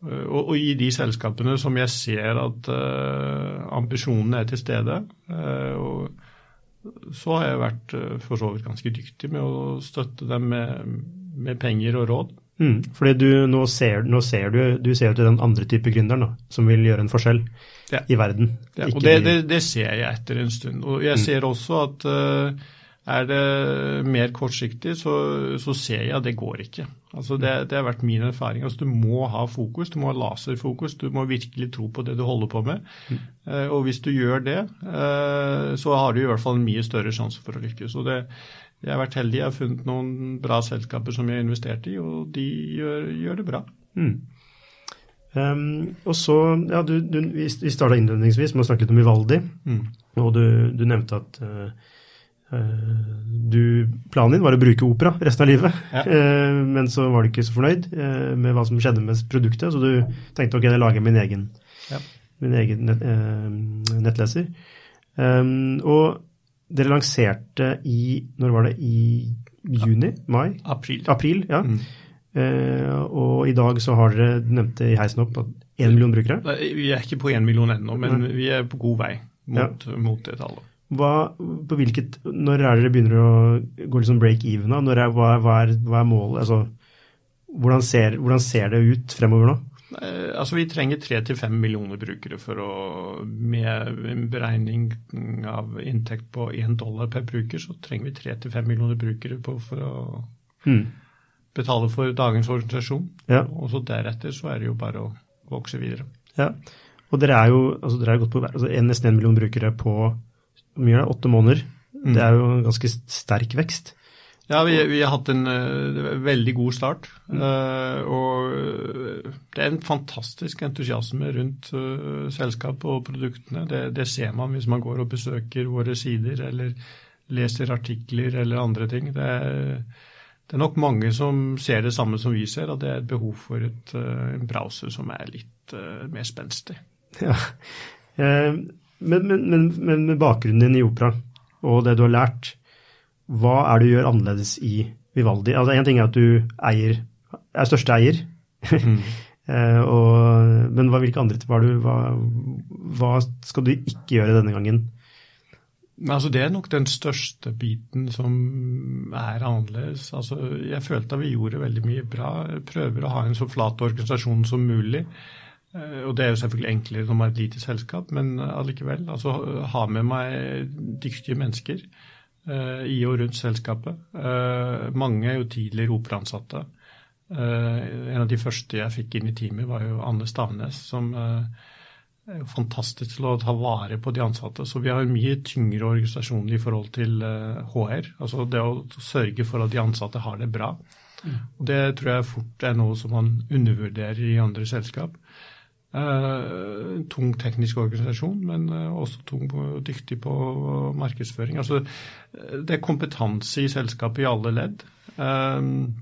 og, og, i de selskapene som jeg ser at uh, ambisjonene er til stede, uh, så har jeg vært uh, for så vidt ganske dyktig med å støtte dem med, med penger og råd. Mm, fordi du, nå ser, nå ser du, du ser til den andre type gründeren som vil gjøre en forskjell ja. i verden. Ja, og det, det, det, ser jeg etter en stund. Og jeg mm. ser også at er det mer kortsiktig, så, så ser jeg at det går ikke. Altså det, det, har vært min erfaring. Altså du må ha fokus, du må ha laserfokus. Du må virkelig tro på det du holder på med. Mm. Uh, og hvis du gjør det, uh, så har du i hvert fall en mye større sjanse for å lykkes. Og det, jeg har vært heldig. Jeg har funnet noen bra selskaper som jeg har investert i, og de gjør, gjør det bra. Mm. Um, og så, ja, du, du, Vi starta innledningsvis med å snakke litt om Vivaldi. Mm. Og du, du nevnte at uh, Eh, du, planen din var å bruke opera resten av livet, ja. [LAUGHS] Eh, men så var du ikke så fornøyd eh, med hva som skjedde med produktet, så du tenkte ok, jeg lager min egen, ja. min egen nett, nettleser. Og dere lanserte i Når var det? I juni? Mai? April. April ja. Mm. Eh, og i dag så har dere, du nevnte i heisen opp, at én million brukere? Vi er ikke på én million ennå, men vi er på god vei mot, ja. mot det tallet. Hva, på hvilket, når er dere begynner å gå liksom break even? da? Er, hva, hva, er, hva, er, målet? Altså, hvordan, ser, hvordan ser det ut fremover nå? Altså, Vi trenger tre til fem millioner brukere for å, med en beregning av inntekt på 1 dollar per bruker, så trenger vi tre til fem millioner brukere på, for å mm. betale for dagens organisasjon. Ja. Og så deretter så er det jo bare å vokse videre. Ja, og dere er jo altså dere er godt på altså, nesten 1 million brukere på mye er det, åtte måneder. Mm. Det er jo en ganske sterk vekst. Ja, vi, vi har hatt en uh, veldig god start. Uh, og det er en fantastisk entusiasme rundt uh, selskapet og produktene. Det, det, ser man hvis man går og besøker våre sider eller leser artikler eller andre ting. Det er, det er nok mange som ser det samme som vi ser, at det er et behov for et, en browser som er litt mer spenstig. Ja. Men, men, men, men med bakgrunnen din i opera og det du har lært, hva er det du gjør annerledes i Vivaldi? Altså Én ting er at du eier, er største eier, mm. [LAUGHS] Eh, og, men hva, hvilke andre hva, du, hva, hva, skal du ikke gjøre denne gangen? Altså Det er nok den største biten som er annerledes. Altså Jeg følte at vi gjorde veldig mye bra. Prøver å ha en så flat organisasjon som mulig. Eh, og det er jo selvfølgelig enklere når man er et lite selskap, men allikevel. Altså ha med meg dyktige mennesker. uh, i og rundt selskapet. Uh, mange er jo tidligere operansatte. Uh, en av de første jeg fikk inn i teamet, var jo Anne Stavnes, som er jo fantastisk til å ta vare på de ansatte. Så vi har en mye tyngre organisasjon i forhold til HR. Altså det å sørge for at de ansatte har det bra. Mm. Og Det tror jeg fort er noe som man undervurderer i andre selskap. Uh, tung teknisk organisasjon, men uh, også tung dyktig på markedsføring. Altså, det er kompetanse i selskapet i alle ledd. Um,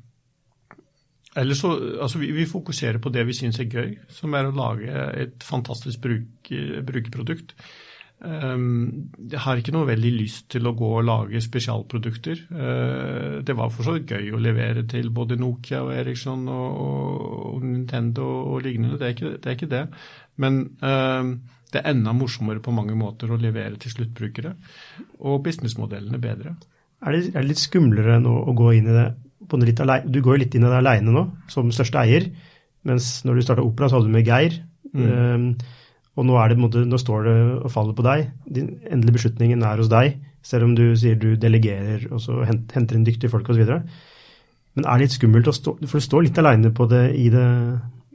så, altså vi, vi, fokuserer på det vi syns er gøy, som er å lage et fantastisk bruk, brukerprodukt. Ehm, jeg har ikke noe veldig lyst til å gå og lage spesialprodukter. Eh, det var for så vidt gøy å levere til både Nokia og Eriksson og, Nintendo og lignende, det er ikke det. Er ikke det. Men ehm, det er enda morsommere på mange måter å levere til sluttbrukere. Og businessmodellene bedre. Er det, er det, litt skumlere nå å gå inn i det på litt alene? Du går jo litt inn i det aleine nå, som største eier. Mens når du starta Opera, så hadde du med Geir. Mm. Um, og nå, det, nå, står det og faller på deg. Den endelige beslutningen er hos deg, selv om du sier du delegerer og så henter inn dyktige folk osv. Men er det litt skummelt å stå For du står litt aleine på det i det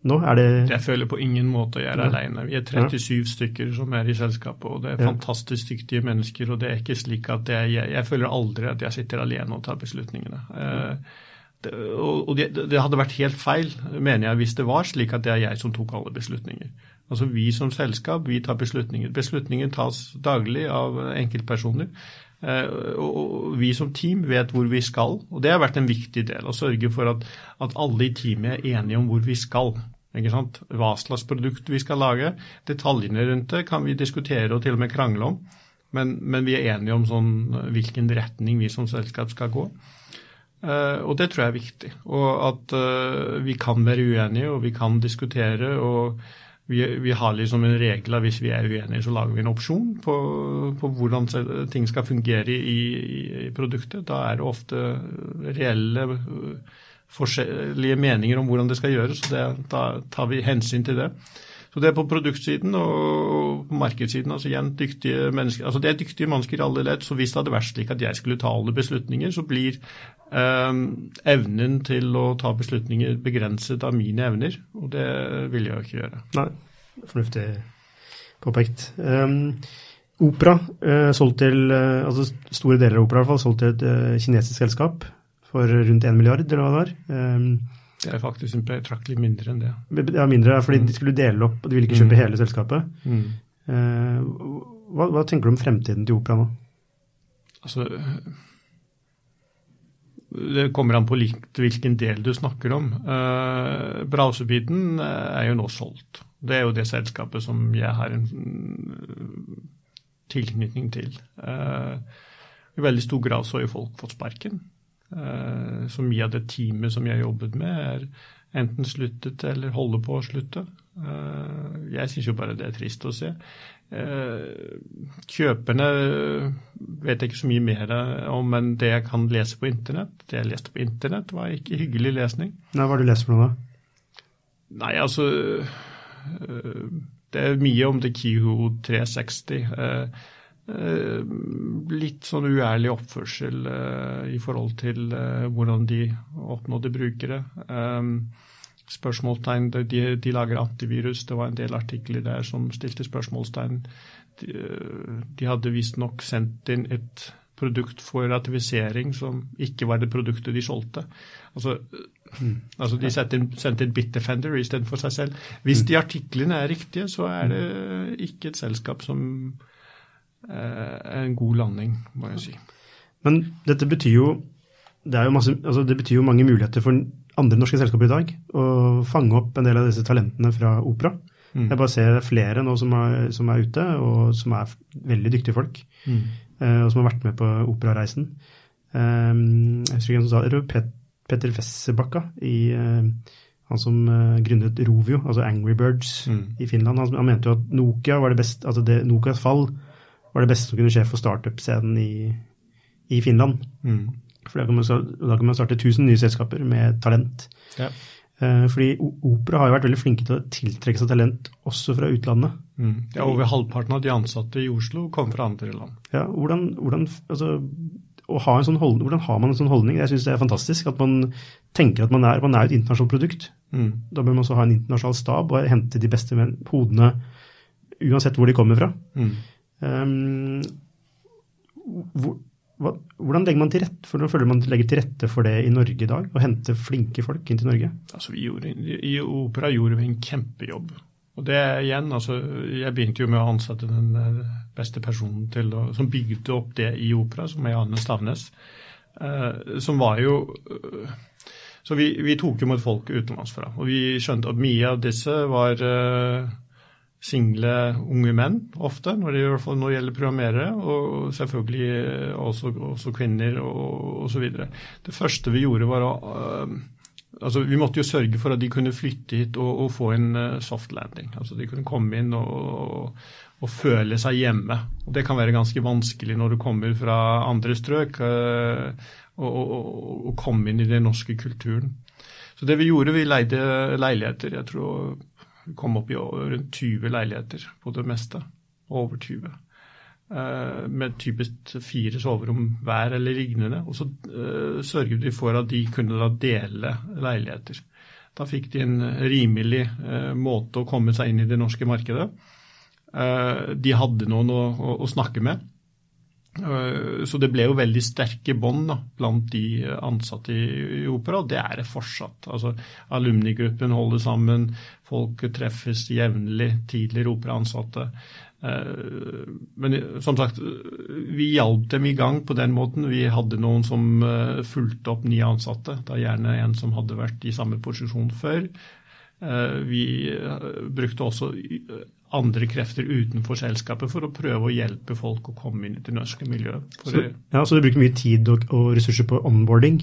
nå? Er det Jeg føler på ingen måte jeg er ja. aleine. Vi er 37 ja. stykker som er i selskapet, og det er ja. fantastisk dyktige mennesker. Og det er ikke slik at jeg, jeg, jeg føler aldri at jeg sitter alene og tar beslutningene. Eh, og det, hadde vært helt feil, mener jeg, hvis det var slik at det er jeg som tok alle beslutninger. Altså Vi som selskap vi tar beslutninger. Beslutninger tas daglig av enkeltpersoner. Eh, og vi som team vet hvor vi skal, og det har vært en viktig del. Å sørge for at, at alle i teamet er enige om hvor vi skal. Hva slags produkt vi skal lage. Detaljene rundt det kan vi diskutere og til og med krangle om, men, men vi er enige om sånn, hvilken retning vi som selskap skal gå. Uh, og det tror jeg er viktig. Og at uh, vi kan være uenige, og vi kan diskutere. og vi, vi, har liksom en regel at hvis vi er uenige, så lager vi en opsjon på, på hvordan ting skal fungere i, i, produktet. Da er det ofte reelle forskjellige meninger om hvordan det skal gjøres, og da tar vi hensyn til det. Så det er på produktsiden og på markedssiden. altså igjen dyktige mennesker, altså Det er dyktige mennesker i alle ledd. Så hvis det hadde vært slik at jeg skulle ta alle beslutninger, så blir eh, evnen til å ta beslutninger begrenset av mine evner. Og det vil jeg jo ikke gjøre. Nei, fornuftig påpekt. Um, opera, uh, solgt til, uh, altså store deler av opera i hvert fall, solgt til et uh, kinesisk selskap for rundt 1 milliard, eller hva det var. Um, det er faktisk betraktelig mindre enn det. Ja, mindre, fordi mm. de skulle dele opp, og de ville ikke kjøpe mm. hele selskapet. Mm. Eh, hva, hva, tenker du om fremtiden til Opera nå? Altså, det kommer an på likt hvilken del du snakker om. Uh, Brausebiten er jo nå solgt. Det er jo det selskapet som jeg har en tilknytning til. Uh, I veldig stor grad så har jo folk fått sparken. Så mye av det teamet som jeg jobbet med, er enten sluttet eller holder på å slutte. Jeg syns jo bare det er trist å se. Kjøperne vet jeg ikke så mye mer om enn det jeg kan lese på internett. Det jeg leste på internett, var ikke hyggelig lesning. Nei, Hva har du lest for noe, da? Nei, altså Det er mye om The Kiho 360. Litt sånn uærlig oppførsel i forhold til hvordan de oppnådde brukere. Spørsmålstegn, de, de lager antivirus. Det var en del artikler der som stilte spørsmålstegn. De, de hadde visstnok sendt inn et produkt for ratifisering som ikke var det produktet de solgte. Altså, mm. altså De sendte inn, sendte inn Bitdefender istedenfor seg selv. Hvis de artiklene er riktige, så er det ikke et selskap som en god landing, må jeg si. Men dette betyr jo det, jo masse, altså det betyr jo mange muligheter for andre norske selskaper i dag å fange opp en del av disse talentene fra opera. Mm. Jeg bare ser flere nå som er, som er, ute, og som er veldig dyktige folk. Mm. Uh, og som har vært med på operareisen. Um, jeg husker en som sa det, Pet, Petter Wesserbakka, han som grunnet Rovio, altså Angry Birds mm. i Finland. Han, han, mente jo at Nokia var det beste, altså det, Nokias fall var det beste som kunne skje for startup-scenen i, i, Finland. Mm. For da kan, man, da kan man starte 1000 nye selskaper med talent. Ja. Eh, fordi opera har jo vært veldig flinke til å tiltrekke seg talent også fra utlandet. Mm. Ja, Over halvparten av de ansatte i Oslo kom fra andre land. Ja, hvordan, hvordan, altså, ha sånn hold, hvordan har man en sånn holdning? Jeg syns det er fantastisk at man tenker at man er, man er et internasjonalt produkt. Mm. Da bør man også ha en internasjonal stab og hente de beste hodene uansett hvor de kommer fra. Mm. Um, hvor, hva, hvordan legger man til rette for, føler man legger til rette for det i Norge i dag? Å hente flinke folk inn til Norge? Altså, gjorde, I Opera gjorde vi en kjempejobb. Og det igjen, altså, Jeg begynte jo med å ansette den eh, beste personen til som bygde opp det i Opera, som er Anne Stavnes. Uh, som var jo uh, Så vi, vi tok imot folk utenlandsfra. Og vi skjønte at mye av disse var eh, single unge menn ofte, når det, når det gjelder programmerere, og selvfølgelig eh, også, også kvinner og osv. Det første vi gjorde, var å uh, altså Vi måtte jo sørge for at de kunne flytte hit og, og få en uh, soft landing. Altså De kunne komme inn og, og, føle seg hjemme. Og Det kan være ganske vanskelig når du kommer fra andre strøk, å komme inn i den norske kulturen. Så det vi gjorde, vi leide leiligheter. Jeg tror kom opp i rundt 20 leiligheter på det meste. Over 20. Eh, med typisk fire soverom hver eller lignende. Og så uh, sørget vi for at de kunne da dele leiligheter. Da fikk de en rimelig uh, måte å komme seg inn i det norske markedet. De hadde noen å, å snakke med. Eh, så det ble jo veldig sterke bånd blant de ansatte i, opera, og det er det fortsatt. Altså, Alumnigruppen holder sammen, folk treffes jevnlig, tidligere operaansatte. Eh, men som sagt, vi hjalp dem i gang på den måten. Vi hadde noen som eh, fulgte opp nye ansatte, da gjerne en som hadde vært i samme posisjon før. Vi brukte også andre krefter utenfor selskapet for å prøve å hjelpe folk å komme inn i det norske miljøet. Så, ja, så du bruker mye tid og, og ressurser på onboarding?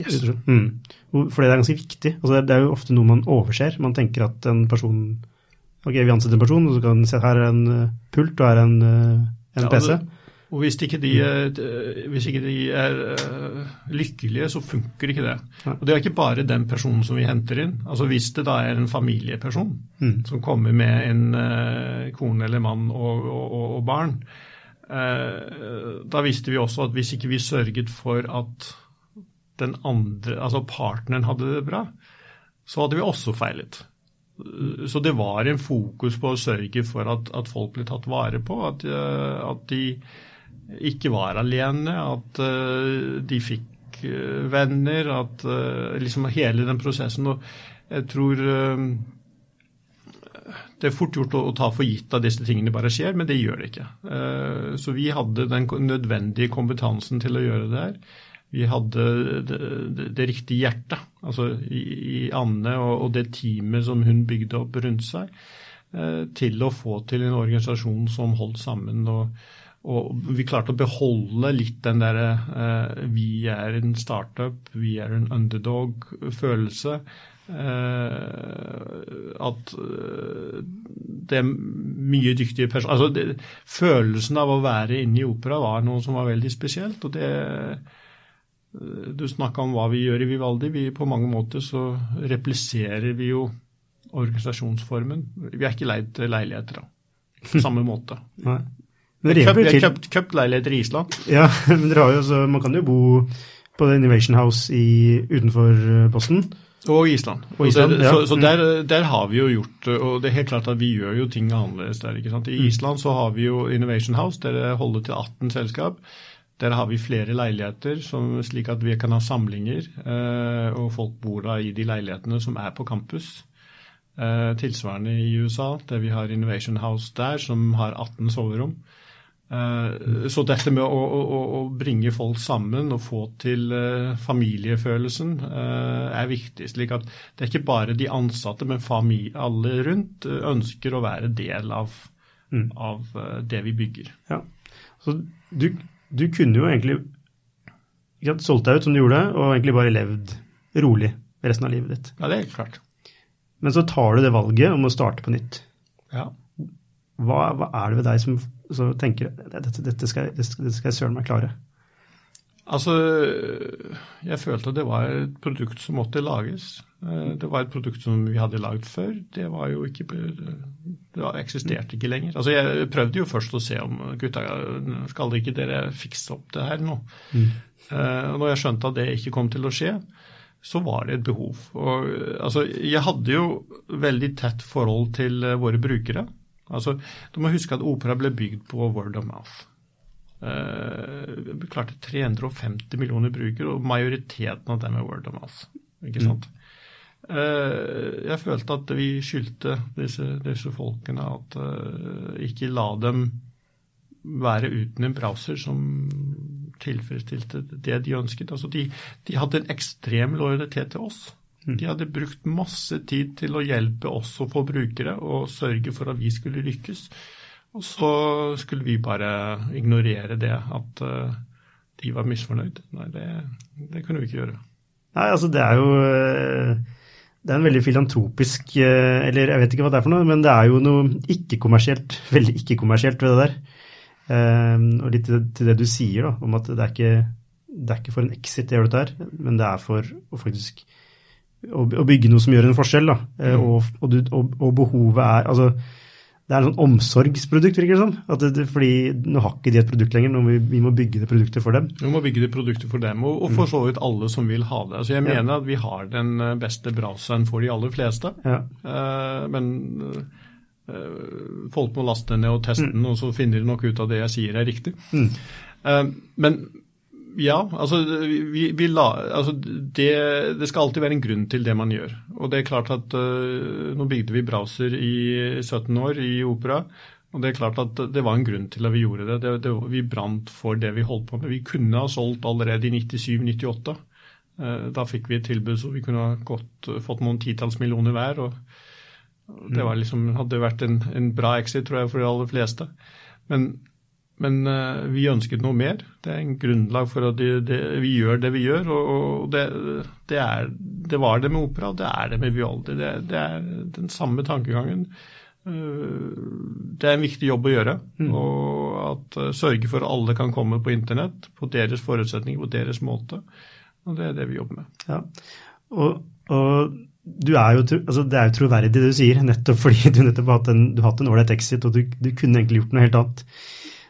Yes. Mm. For det er ganske viktig. Altså, det er jo ofte noe man overser. Man tenker at en person Ok, vi ansetter en person, og så kan vi se her er en eh, pult og her er en, eh, en ja, PC. Det, og hvis ikke de, hvis ikke de er uh, lykkelige, så funker ikke det. Og det er ikke bare den personen som vi henter inn. Altså Hvis det da er en familieperson mm. som kommer med en kone eller mann og, og, og, barn, da visste vi også at hvis ikke vi sørget for at den andre, altså partneren hadde det bra, så hadde vi også feilet. Så det var en fokus på å sørge for at, at folk ble tatt vare på, at, at de ikke var alene, at uh, de fikk uh, venner, at uh, liksom hele den prosessen. Og jeg tror det er fort gjort å, ta for gitt at disse tingene bare skjer, men det gjør det ikke. så vi hadde den nødvendige kompetansen til å gjøre det her. Vi hadde det, det, det riktige hjertet altså i, i Anne og, og, det teamet som hun bygde opp rundt seg, til å få til en organisasjon som holdt sammen. og og vi klarte å beholde litt den derre uh, vi er en startup, vi er en underdog-følelse. Uh, at uh, det er mye dyktige personer altså det, Følelsen av å være inne i opera var noe som var veldig spesielt. og det Du snakka om hva vi gjør i Vivaldi. Vi, på mange måter så repliserer vi jo organisasjonsformen. Vi er ikke leid til leiligheter da, på samme måte. Nei. Vi har kjøpt, kjøpt leiligheter i Island. Ja, men dere har jo også, man kan jo bo på The Innovation House i, utenfor Posten. Og Island. Og Island ja. så, så der, der, har vi jo gjort Og det er helt klart at vi gjør jo ting annerledes der. ikke sant? I Mm. Island så har vi jo Innovation House, der holder til 18 selskap. Der har vi flere leiligheter, som, slik at vi kan ha samlinger. Eh, og folk bor da i de leilighetene som er på campus. Eh, tilsvarende i USA, der vi har Innovation House der, som har 18 soverom. Eh, så dette med å, å, å, bringe folk sammen og få til uh, familiefølelsen uh, er viktig. slik at det er ikke bare de ansatte, men familie, alle rundt ønsker å være del av, Mm. av det vi bygger. Ja, så du, du kunne jo egentlig ikke sant, solgt deg ut som du gjorde, og egentlig bare levd rolig resten av livet ditt. Ja, det er klart. Men så tar du det valget om å starte på nytt. Ja. Hva, hva er det ved deg som så tenker dette, dette skal, dette skal jeg søren meg klare? Altså, jeg følte det var et produkt som måtte lages. Eh, Det var et produkt som vi hadde lagd før. Det var jo ikke Det eksisterte ikke lenger. Altså, jeg prøvde jo først å se om gutta, skal ikke dere fikse opp det her nå? Mm. Og når jeg skjønte at det ikke kom til å skje, så var det et behov. Og, altså, jeg hadde jo veldig tett forhold til våre brukere. Altså, du må huske at opera ble bygd på word of mouth. Uh, vi klarte 350 millioner brukere, og majoriteten av dem er word of mouth. Ikke sant? Mm. Uh, jeg følte at vi skyldte disse, disse folkene at uh, ikke la dem være uten en browser som tilfredsstilte det de ønsket. Altså de, de hadde en ekstrem lojalitet til oss. De hadde brukt masse tid til å hjelpe oss å få brukere og sørge for at vi skulle lykkes. Og så skulle vi bare ignorere det, at uh, de var misfornøyd. Nei, det, det, kunne vi ikke gjøre. Nei, altså det er jo Det er en veldig filantropisk Eller jeg vet ikke hva det er for noe, men det er jo noe ikke-kommersielt, [LAUGHS] veldig ikke-kommersielt ved det der. Og litt til, til det du sier, da, om at det er ikke, det er ikke for en exit jeg gjør dette her, men det er for å faktisk å, bygge noe som gjør en forskjell. Da. Mm. Og, og, du, og, og, behovet er altså det er en sånn omsorgsprodukt, virker det som. At det, fordi nå har ikke de et produkt lenger, vi, vi må bygge det produktet for dem. Vi må bygge det produktet for dem, og, og for så vidt alle som vil ha det. Altså jeg ja. mener at vi har den beste browseren for de aller fleste. Ja. Uh, men uh, folk må laste den ned og teste mm. den, og så finner de nok ut av det jeg sier er riktig. Mm. Uh, men ja, altså, vi, vi la, altså det, det, skal alltid være en grunn til det man gjør. Og det er klart at uh, Nå bygde vi browser i 17 år i Opera. Og det er klart at det var en grunn til at vi gjorde det. det, det vi brant for det vi holdt på med. Vi kunne ha solgt allerede i 97-98. Uh, da fikk vi et tilbud så vi kunne ha gått, fått noen titalls millioner hver. og Det var liksom, hadde vært en, en bra exit, tror jeg, for de aller fleste. Men men uh, vi ønsket noe mer. Det er en grunnlag for at vi gjør det vi gjør. Og, det, det, er, det, var det med opera, og det er det med Vivaldi. Det, det er den samme tankegangen. Uh, det er en viktig jobb å gjøre. Mm. Og at uh, sørge for at alle kan komme på internett på deres forutsetninger, på deres måte. Og det er det vi jobber med. Ja, og, og du er jo, altså det er jo troverdig det du sier, nettopp fordi du nettopp har hatt en, du har hatt en ålreit exit, og du, du kunne egentlig gjort noe helt annet.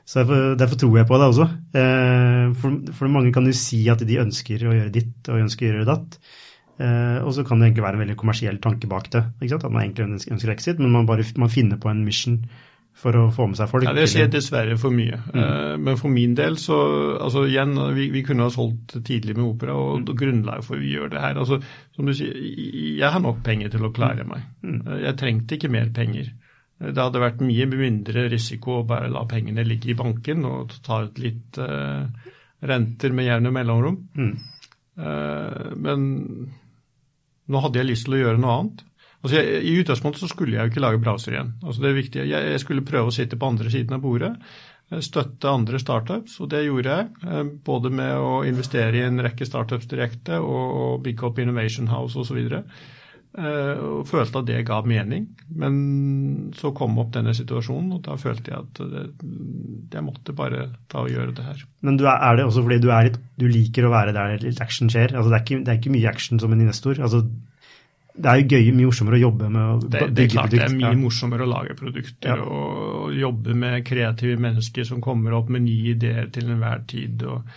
Så derfor, derfor, tror jeg på det også. Eh, for, for, mange kan jo si at de ønsker å gjøre ditt og ønsker å gjøre datt. Eh, og så kan det egentlig være en veldig kommersiell tanke bak det. At man egentlig ønsker exit, men man bare man finner på en mission for å få med seg folk. Ja, Det skjer dessverre for mye. Mm. Eh, men for min del så altså igjen, vi, vi kunne ha solgt tidlig med opera, og mm. grunnlaget for vi gjør det her. altså som du sier, Jeg har nok penger til å klare meg. Mm. Jeg trengte ikke mer penger. Det hadde vært mye mindre risiko å bare la pengene ligge i banken og ta ut litt uh, renter med jevne mellomrom. Mm. Uh, men nå hadde jeg lyst til å gjøre noe annet. Altså jeg, I utgangspunktet så skulle jeg jo ikke lage browser igjen. Altså det er viktig. Jeg, jeg, skulle prøve å sitte på andre siden av bordet. støtte andre startups, og det gjorde jeg. Både med å investere i en rekke startups direkte og bygge opp Innovation House osv. Eh, og følte at det ga mening. Men så kom opp denne situasjonen, og da følte jeg at det, jeg måtte bare ta og gjøre det her. Men er, er det også fordi du, litt, du, liker å være der litt action skjer? Altså det, er ikke, det, er ikke, mye action som en investor? Altså, det er jo gøy, mye morsommere å jobbe med å det, produkter. det er klart. Det er mye morsommere å lage produkter ja. og jobbe med kreative mennesker som kommer opp med nye ideer til enhver tid. og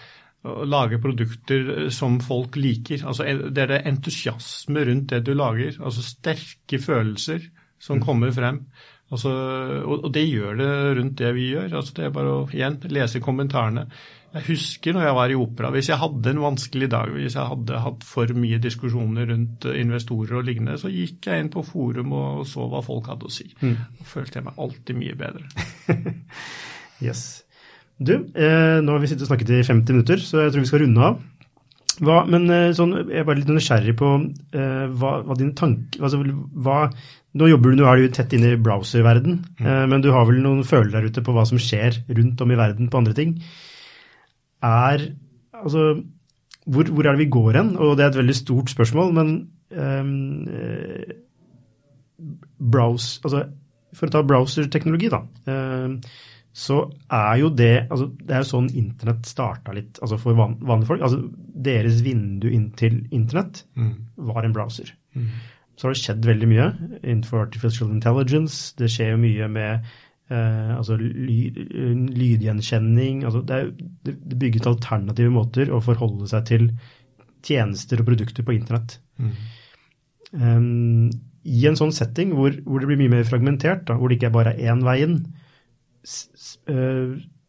å lage produkter som folk liker. Altså, det er det entusiasme rundt det du lager. Altså sterke følelser som mm. kommer frem. Altså, og, og, det gjør det rundt det vi gjør. Altså, det er bare å igjen lese kommentarene. Jeg husker når jeg var i opera, hvis jeg hadde en vanskelig dag, hvis jeg hadde hatt for mye diskusjoner rundt investorer og lignende, så gikk jeg inn på forum og så hva folk hadde å si. Mm. Og følte jeg meg alltid mye bedre. [LAUGHS] yes. Du, eh, nå har vi sittet og snakket i 50 minutter, så jeg tror vi skal runde av. Hva, men eh, sånn, jeg er bare litt nysgjerrig på eh, hva, hva dine tanker altså, hva, Nå jobber du, nå er du tett inne i browserverden, mm. eh, men du har vel noen følelser der ute på hva som skjer rundt om i verden på andre ting. Er Altså, hvor, hvor er det vi går hen? Og det er et veldig stort spørsmål, men eh, browse, altså, For å ta browserteknologi, da. Eh, så er jo det altså Det er jo sånn internett starta litt altså for van, vanlige folk. altså Deres vindu inn til internett mm. var en browser. Mm. Så har det skjedd veldig mye innenfor artificial intelligence. Det skjer jo mye med eh, altså ly, lydgjenkjenning. altså Det er det bygget alternative måter å forholde seg til tjenester og produkter på internett. Mm. Um, I en sånn setting hvor, hvor, det blir mye mer fragmentert, da, hvor det ikke bare er én vei inn,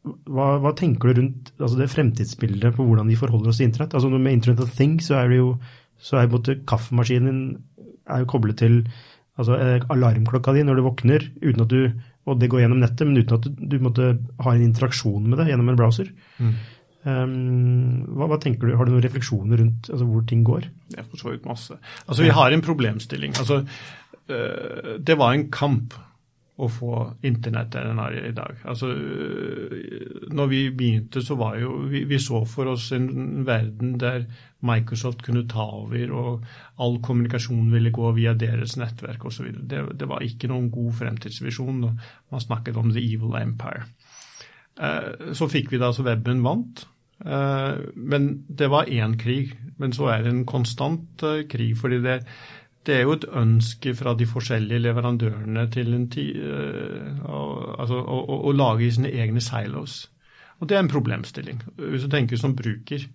hva, hva, tenker du rundt altså det fremtidsbildet på hvordan vi forholder oss til internett? Altså Med Internet of Things så er det jo så er både kaffemaskinen er jo koblet til altså eh, alarmklokka di når du våkner, uten at du, og det går gjennom nettet, men uten at du, du måtte ha en interaksjon med det gjennom en browser. Mm. Um, hva, hva, tenker du, Har du noen refleksjoner rundt altså, hvor ting går? Det er for så vidt masse. Altså, Vi har en problemstilling. Altså, øh, det var en kamp å få internett der den er i dag. Altså, når vi begynte, så var jo vi, vi, så for oss en verden der Microsoft kunne ta over, og all kommunikasjon ville gå via deres nettverk osv. Det, det var ikke noen god fremtidsvisjon. Man snakket om the evil empire. Eh, så fikk vi da så weben vant. Eh, men det var én krig. Men så er det en konstant eh, krig. fordi det det er jo et ønske fra de forskjellige leverandørene til en ti, uh, altså, å, å, å, lage sine egne silos. Og det er en problemstilling, hvis du tenker som bruker.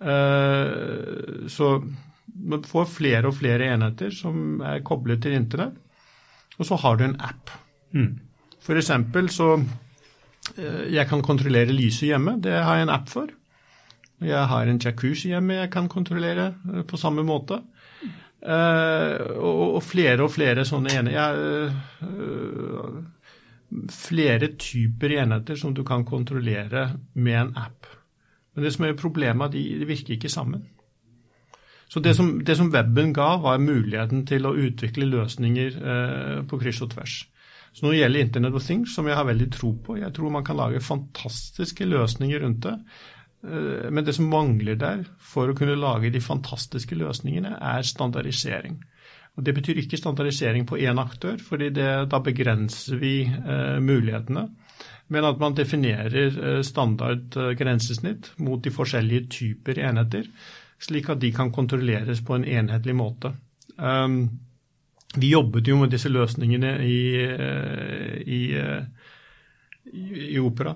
Uh, så man får flere og flere enheter som er koblet til internett, og så har du en app. Mm. For eksempel så uh, Jeg kan kontrollere lyset hjemme, det har jeg en app for. Jeg har en jacuzzi hjemme jeg kan kontrollere på samme måte. Uh, og, flere og flere sånne enheter. Uh, flere typer enheter som du kan kontrollere med en app. Men det som er problemet, de, de virker ikke sammen. Så det som, det som, weben ga, var muligheten til å utvikle løsninger på kryss og tvers. Så når det gjelder Internet of Things, som jeg har veldig tro på, jeg tror man kan lage fantastiske løsninger rundt det. Eh, men det som mangler der for å kunne lage de fantastiske løsningene, er standardisering. Og Det betyr ikke standardisering på én aktør, fordi da begrenser vi eh, mulighetene. Men at man definerer eh, standard grensesnitt mot de forskjellige typer enheter, slik at de kan kontrolleres på en enhetlig måte. Vi jobbet jo med disse løsningene i, i, i Opera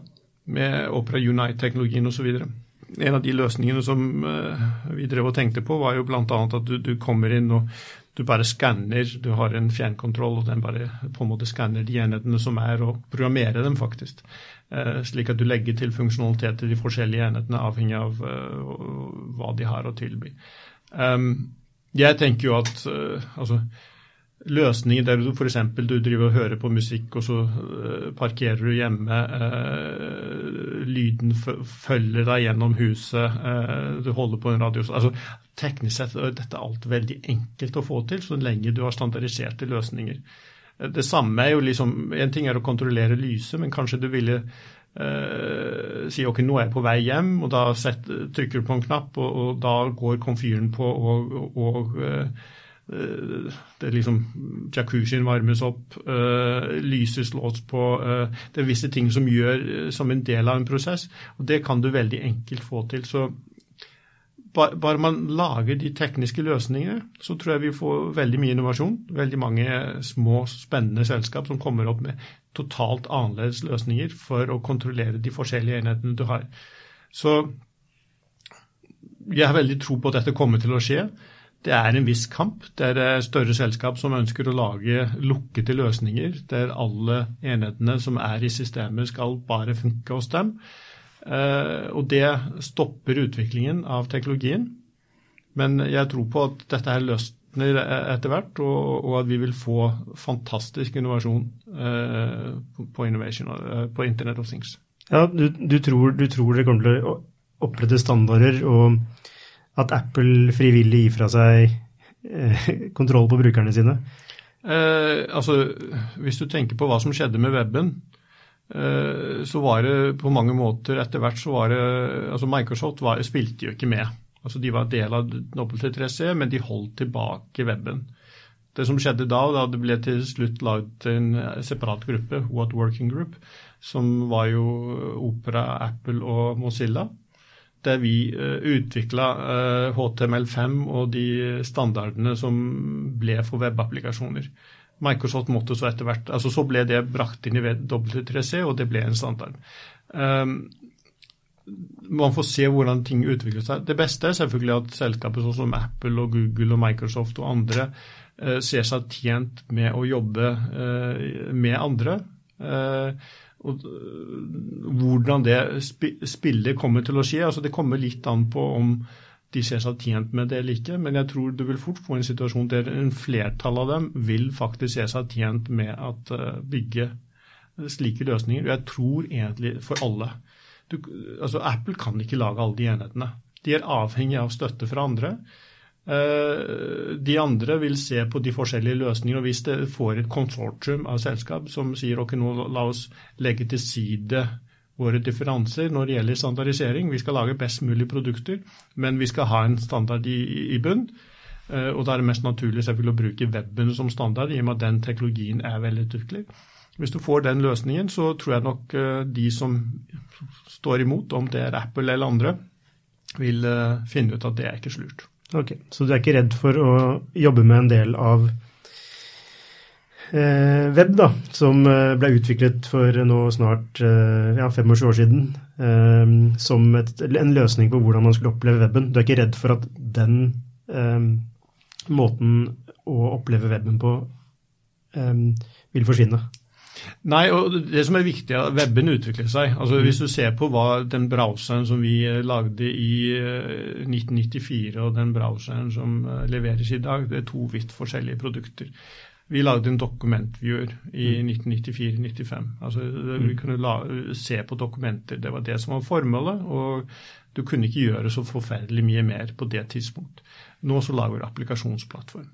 med Opera Unite-teknologien osv. En av de løsningene som eh, vi drev og tenkte på, var jo bl.a. at du, du, kommer inn og du bare skanner. Du har en fjernkontroll, og den bare på en måte skanner de enhetene som er, og programmerer dem, faktisk. Eh, slik at du legger til funksjonalitet til de forskjellige enhetene, avhengig av uh, hva de har å tilby. Um, jeg tenker jo at altså, løsninger der du f.eks. du driver og hører på musikk, og så uh, parkerer du hjemme. Uh, lyden følger deg gjennom huset. Uh, du holder på en radio. Altså, teknisk sett er dette alt veldig enkelt å få til, så lenge du har standardiserte løsninger. Det samme er jo liksom En ting er å kontrollere lyset, men kanskje du ville uh, si ok, nå er jeg på vei hjem, og da set, trykker du på en knapp, og, og da går komfyren på, og, og uh, det er liksom Jacuzzien varmes opp, uh, lyset slås på. Uh, det er visse ting som gjør som en del av en prosess, og det kan du veldig enkelt få til. Så bare man lager de tekniske løsningene, så tror jeg vi får veldig mye innovasjon. Veldig mange små, spennende selskap som kommer opp med totalt annerledes løsninger for å kontrollere de forskjellige enhetene du har. Så jeg har veldig tro på at dette kommer til å skje. Det er en viss kamp. Det er større selskap som ønsker å lage lukkede løsninger der alle enhetene som er i systemet skal bare funke hos dem. Eh, og det stopper utviklingen av teknologien. Men jeg tror på at dette her løsner etter hvert, og, at vi vil få fantastisk innovasjon eh, på, eh, på Internet of Things. Ja, du, du, tror, du tror dere kommer til å opprette standarder, og at Apple frivillig gir fra seg eh, kontroll på brukerne sine? Eh, altså, Hvis du tenker på hva som skjedde med weben, Eh, så var det på mange måter etter hvert så var det altså Microsoft var, spilte jo ikke med. Altså De var del av W3C, men de holdt tilbake weben. Det som skjedde da, da det ble til slutt laget en separat gruppe, What Working Group, som var jo Opera, Apple og Mozilla, der vi eh, utvikla eh, HTML5 og de standardene som ble for webapplikasjoner. Microsoft måtte så etter hvert altså Så ble det brakt inn i W3C, og det ble en standard. Um, man får se hvordan ting utvikler seg. Det beste er selvfølgelig at selskaper sånn som Apple og Google og Microsoft og andre uh, ser seg tjent med å jobbe uh, med andre. Uh, og hvordan det spillet kommer til å skje. altså Det kommer litt an på om de ser seg tjent med det eller ikke, men jeg tror du vil fort få en situasjon der en flertall av dem vil faktisk se seg tjent med å uh, bygge slike løsninger. Og jeg tror egentlig for alle. Du, altså Apple kan ikke lage alle de enhetene. De er avhengig av støtte fra andre. Uh, de andre vil se på de forskjellige løsningene, og hvis det får et konsortium av selskap som sier ok, nå la oss legge til side våre differanser når det gjelder standardisering. Vi skal lage best mulig produkter, men vi skal ha en standard i, i bunn. Uh, og da er det mest naturlig selvfølgelig å bruke weben som standard, i og med at den teknologien er veldig utviklet. Hvis du får den løsningen, så tror jeg nok uh, de som står imot, om det er Apple eller andre, vil finne ut at det er ikke så lurt. Ok, Så du er ikke redd for å jobbe med en del av eh, web, da, som eh, ble utviklet for nå snart eh, ja, 25 år siden, eh, som et, en løsning på hvordan man skulle oppleve weben. Du er ikke redd for at den eh, måten å oppleve weben på eh, vil forsvinne? Nei, og det som er viktig, er at weben utvikler seg. Altså. Hvis du ser på hva den browseren som vi lagde i 1994 og den browseren som leveres i dag, det er to vidt forskjellige produkter. Vi lagde en dokumentviewer i 1994-95. Mm. Altså, vi mm. kunne la, se på dokumenter. Det var det som var formålet. Og du kunne ikke gjøre så forferdelig mye mer på det tidspunkt. Nå så lager du applikasjonsplattform.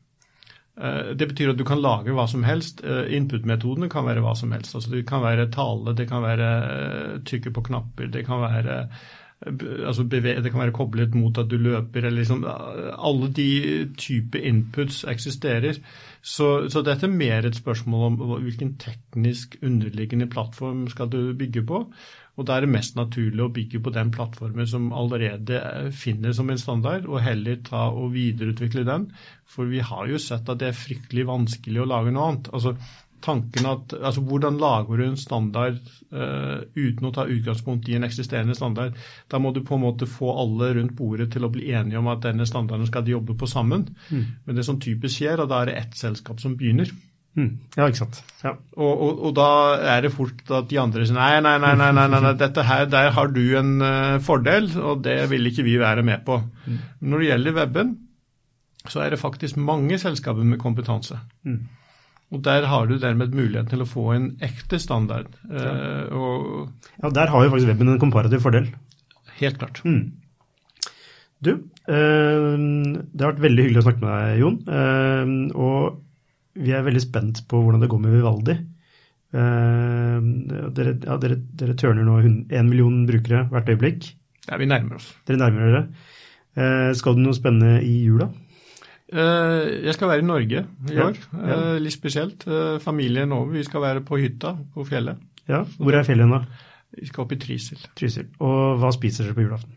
Eh, det betyr at du kan lage hva som helst. Eh, input-metodene kan være hva som helst. Altså, det kan være tale, det kan være eh, trykke på knapper, det kan være altså det kan være koblet mot at du løper, eller liksom Alle de type inputs eksisterer. Så, så, dette er mer et spørsmål om hvilken teknisk underliggende plattform skal du bygge på. Og da er det mest naturlig å bygge på den plattformen som allerede finnes som en standard, og heller ta og videreutvikle den. For vi har jo sett at det er fryktelig vanskelig å lage noe annet. Altså, tanken at altså Hvordan lager du en standard uh, uten å ta utgangspunkt i en eksisterende standard? Da må du på en måte få alle rundt bordet til å bli enige om at denne standarden skal de jobbe på sammen. Mm. Men det som typisk skjer, da er det ett selskap som begynner. Mm. Ja, ikke sant. Ja. Og, og, og, da er det fort at de andre sier nei, nei, nei, nei, nei, nei, nei [LAUGHS] dette her, der har du en uh, fordel, og det vil ikke vi være med på. Mm. Når det gjelder weben, så er det faktisk mange selskaper med kompetanse. Mm. Og Der har du dermed mulighet til å få en ekte standard. Ja, eh, og, ja Der har jo faktisk weben en komparativ fordel. Helt klart. Mm. Du, uh, det har vært veldig hyggelig å snakke med deg, Jon. Og vi er veldig spent på hvordan det går med Vivaldi. Eh, dere, ja, dere, dere tørner nå én million brukere hvert øyeblikk. Ja, vi nærmer oss. Dere nærmer dere. Eh, skal du noe spennende i jula? Eh, jeg skal være i Norge i Ja, år. ja. Litt spesielt. Familien over. Vi skal være på hytta på fjellet. Ja, Hvor er fjellet nå? Vi skal opp i Trysil. Trysil. Og hva spiser dere på julaften?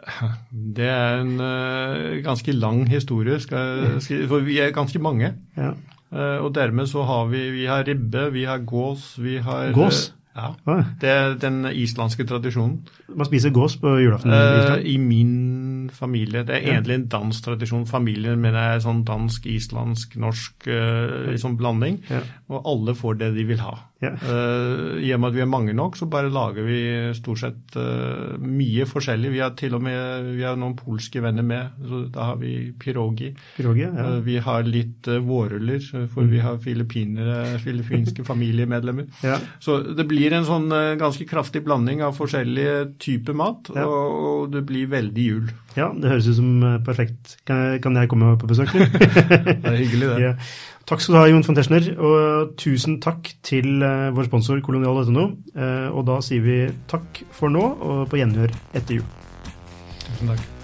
[LAUGHS] Det er en ganske lang historie, skal, skal, for vi er ganske mange. Ja. Eh, og dermed så har vi, vi har ribbe, vi har gås, vi har Gås? eh, Ja. Ah, Det er den islandske tradisjonen. man spiser gås på julaften? i Eh, I min familie. Det er Ja. egentlig en dansk tradisjon. Familien min er sånn dansk, islandsk, norsk eh, liksom blanding. Ja. Og alle får det de vil ha. Ja. Uh, I og med at vi er mange nok, så bare lager vi stort sett uh, mye forskjellig. Vi har til og med vi har noen polske venner med. så Da har vi pirogi. Pirogi? Ja. uh, Vi har litt uh, vårruller, for for vi har filippinske familiemedlemmer. [LAUGHS] ja. Så det blir en sånn eh, ganske kraftig blanding av forskjellige typer mat, Ja. og, og det blir veldig jul. ja, det høres ut som eh, perfekt. Kan jeg, kan jeg komme på besøk? [LAUGHS] Det er hyggelig, det. [LAUGHS] ja. Takk skal du ha, Jon von Teschner, og tusen takk til eh, vår sponsor kolonial.no. Eh, og da sier vi takk for nå, og på gjenhør etter jul. Tusen takk.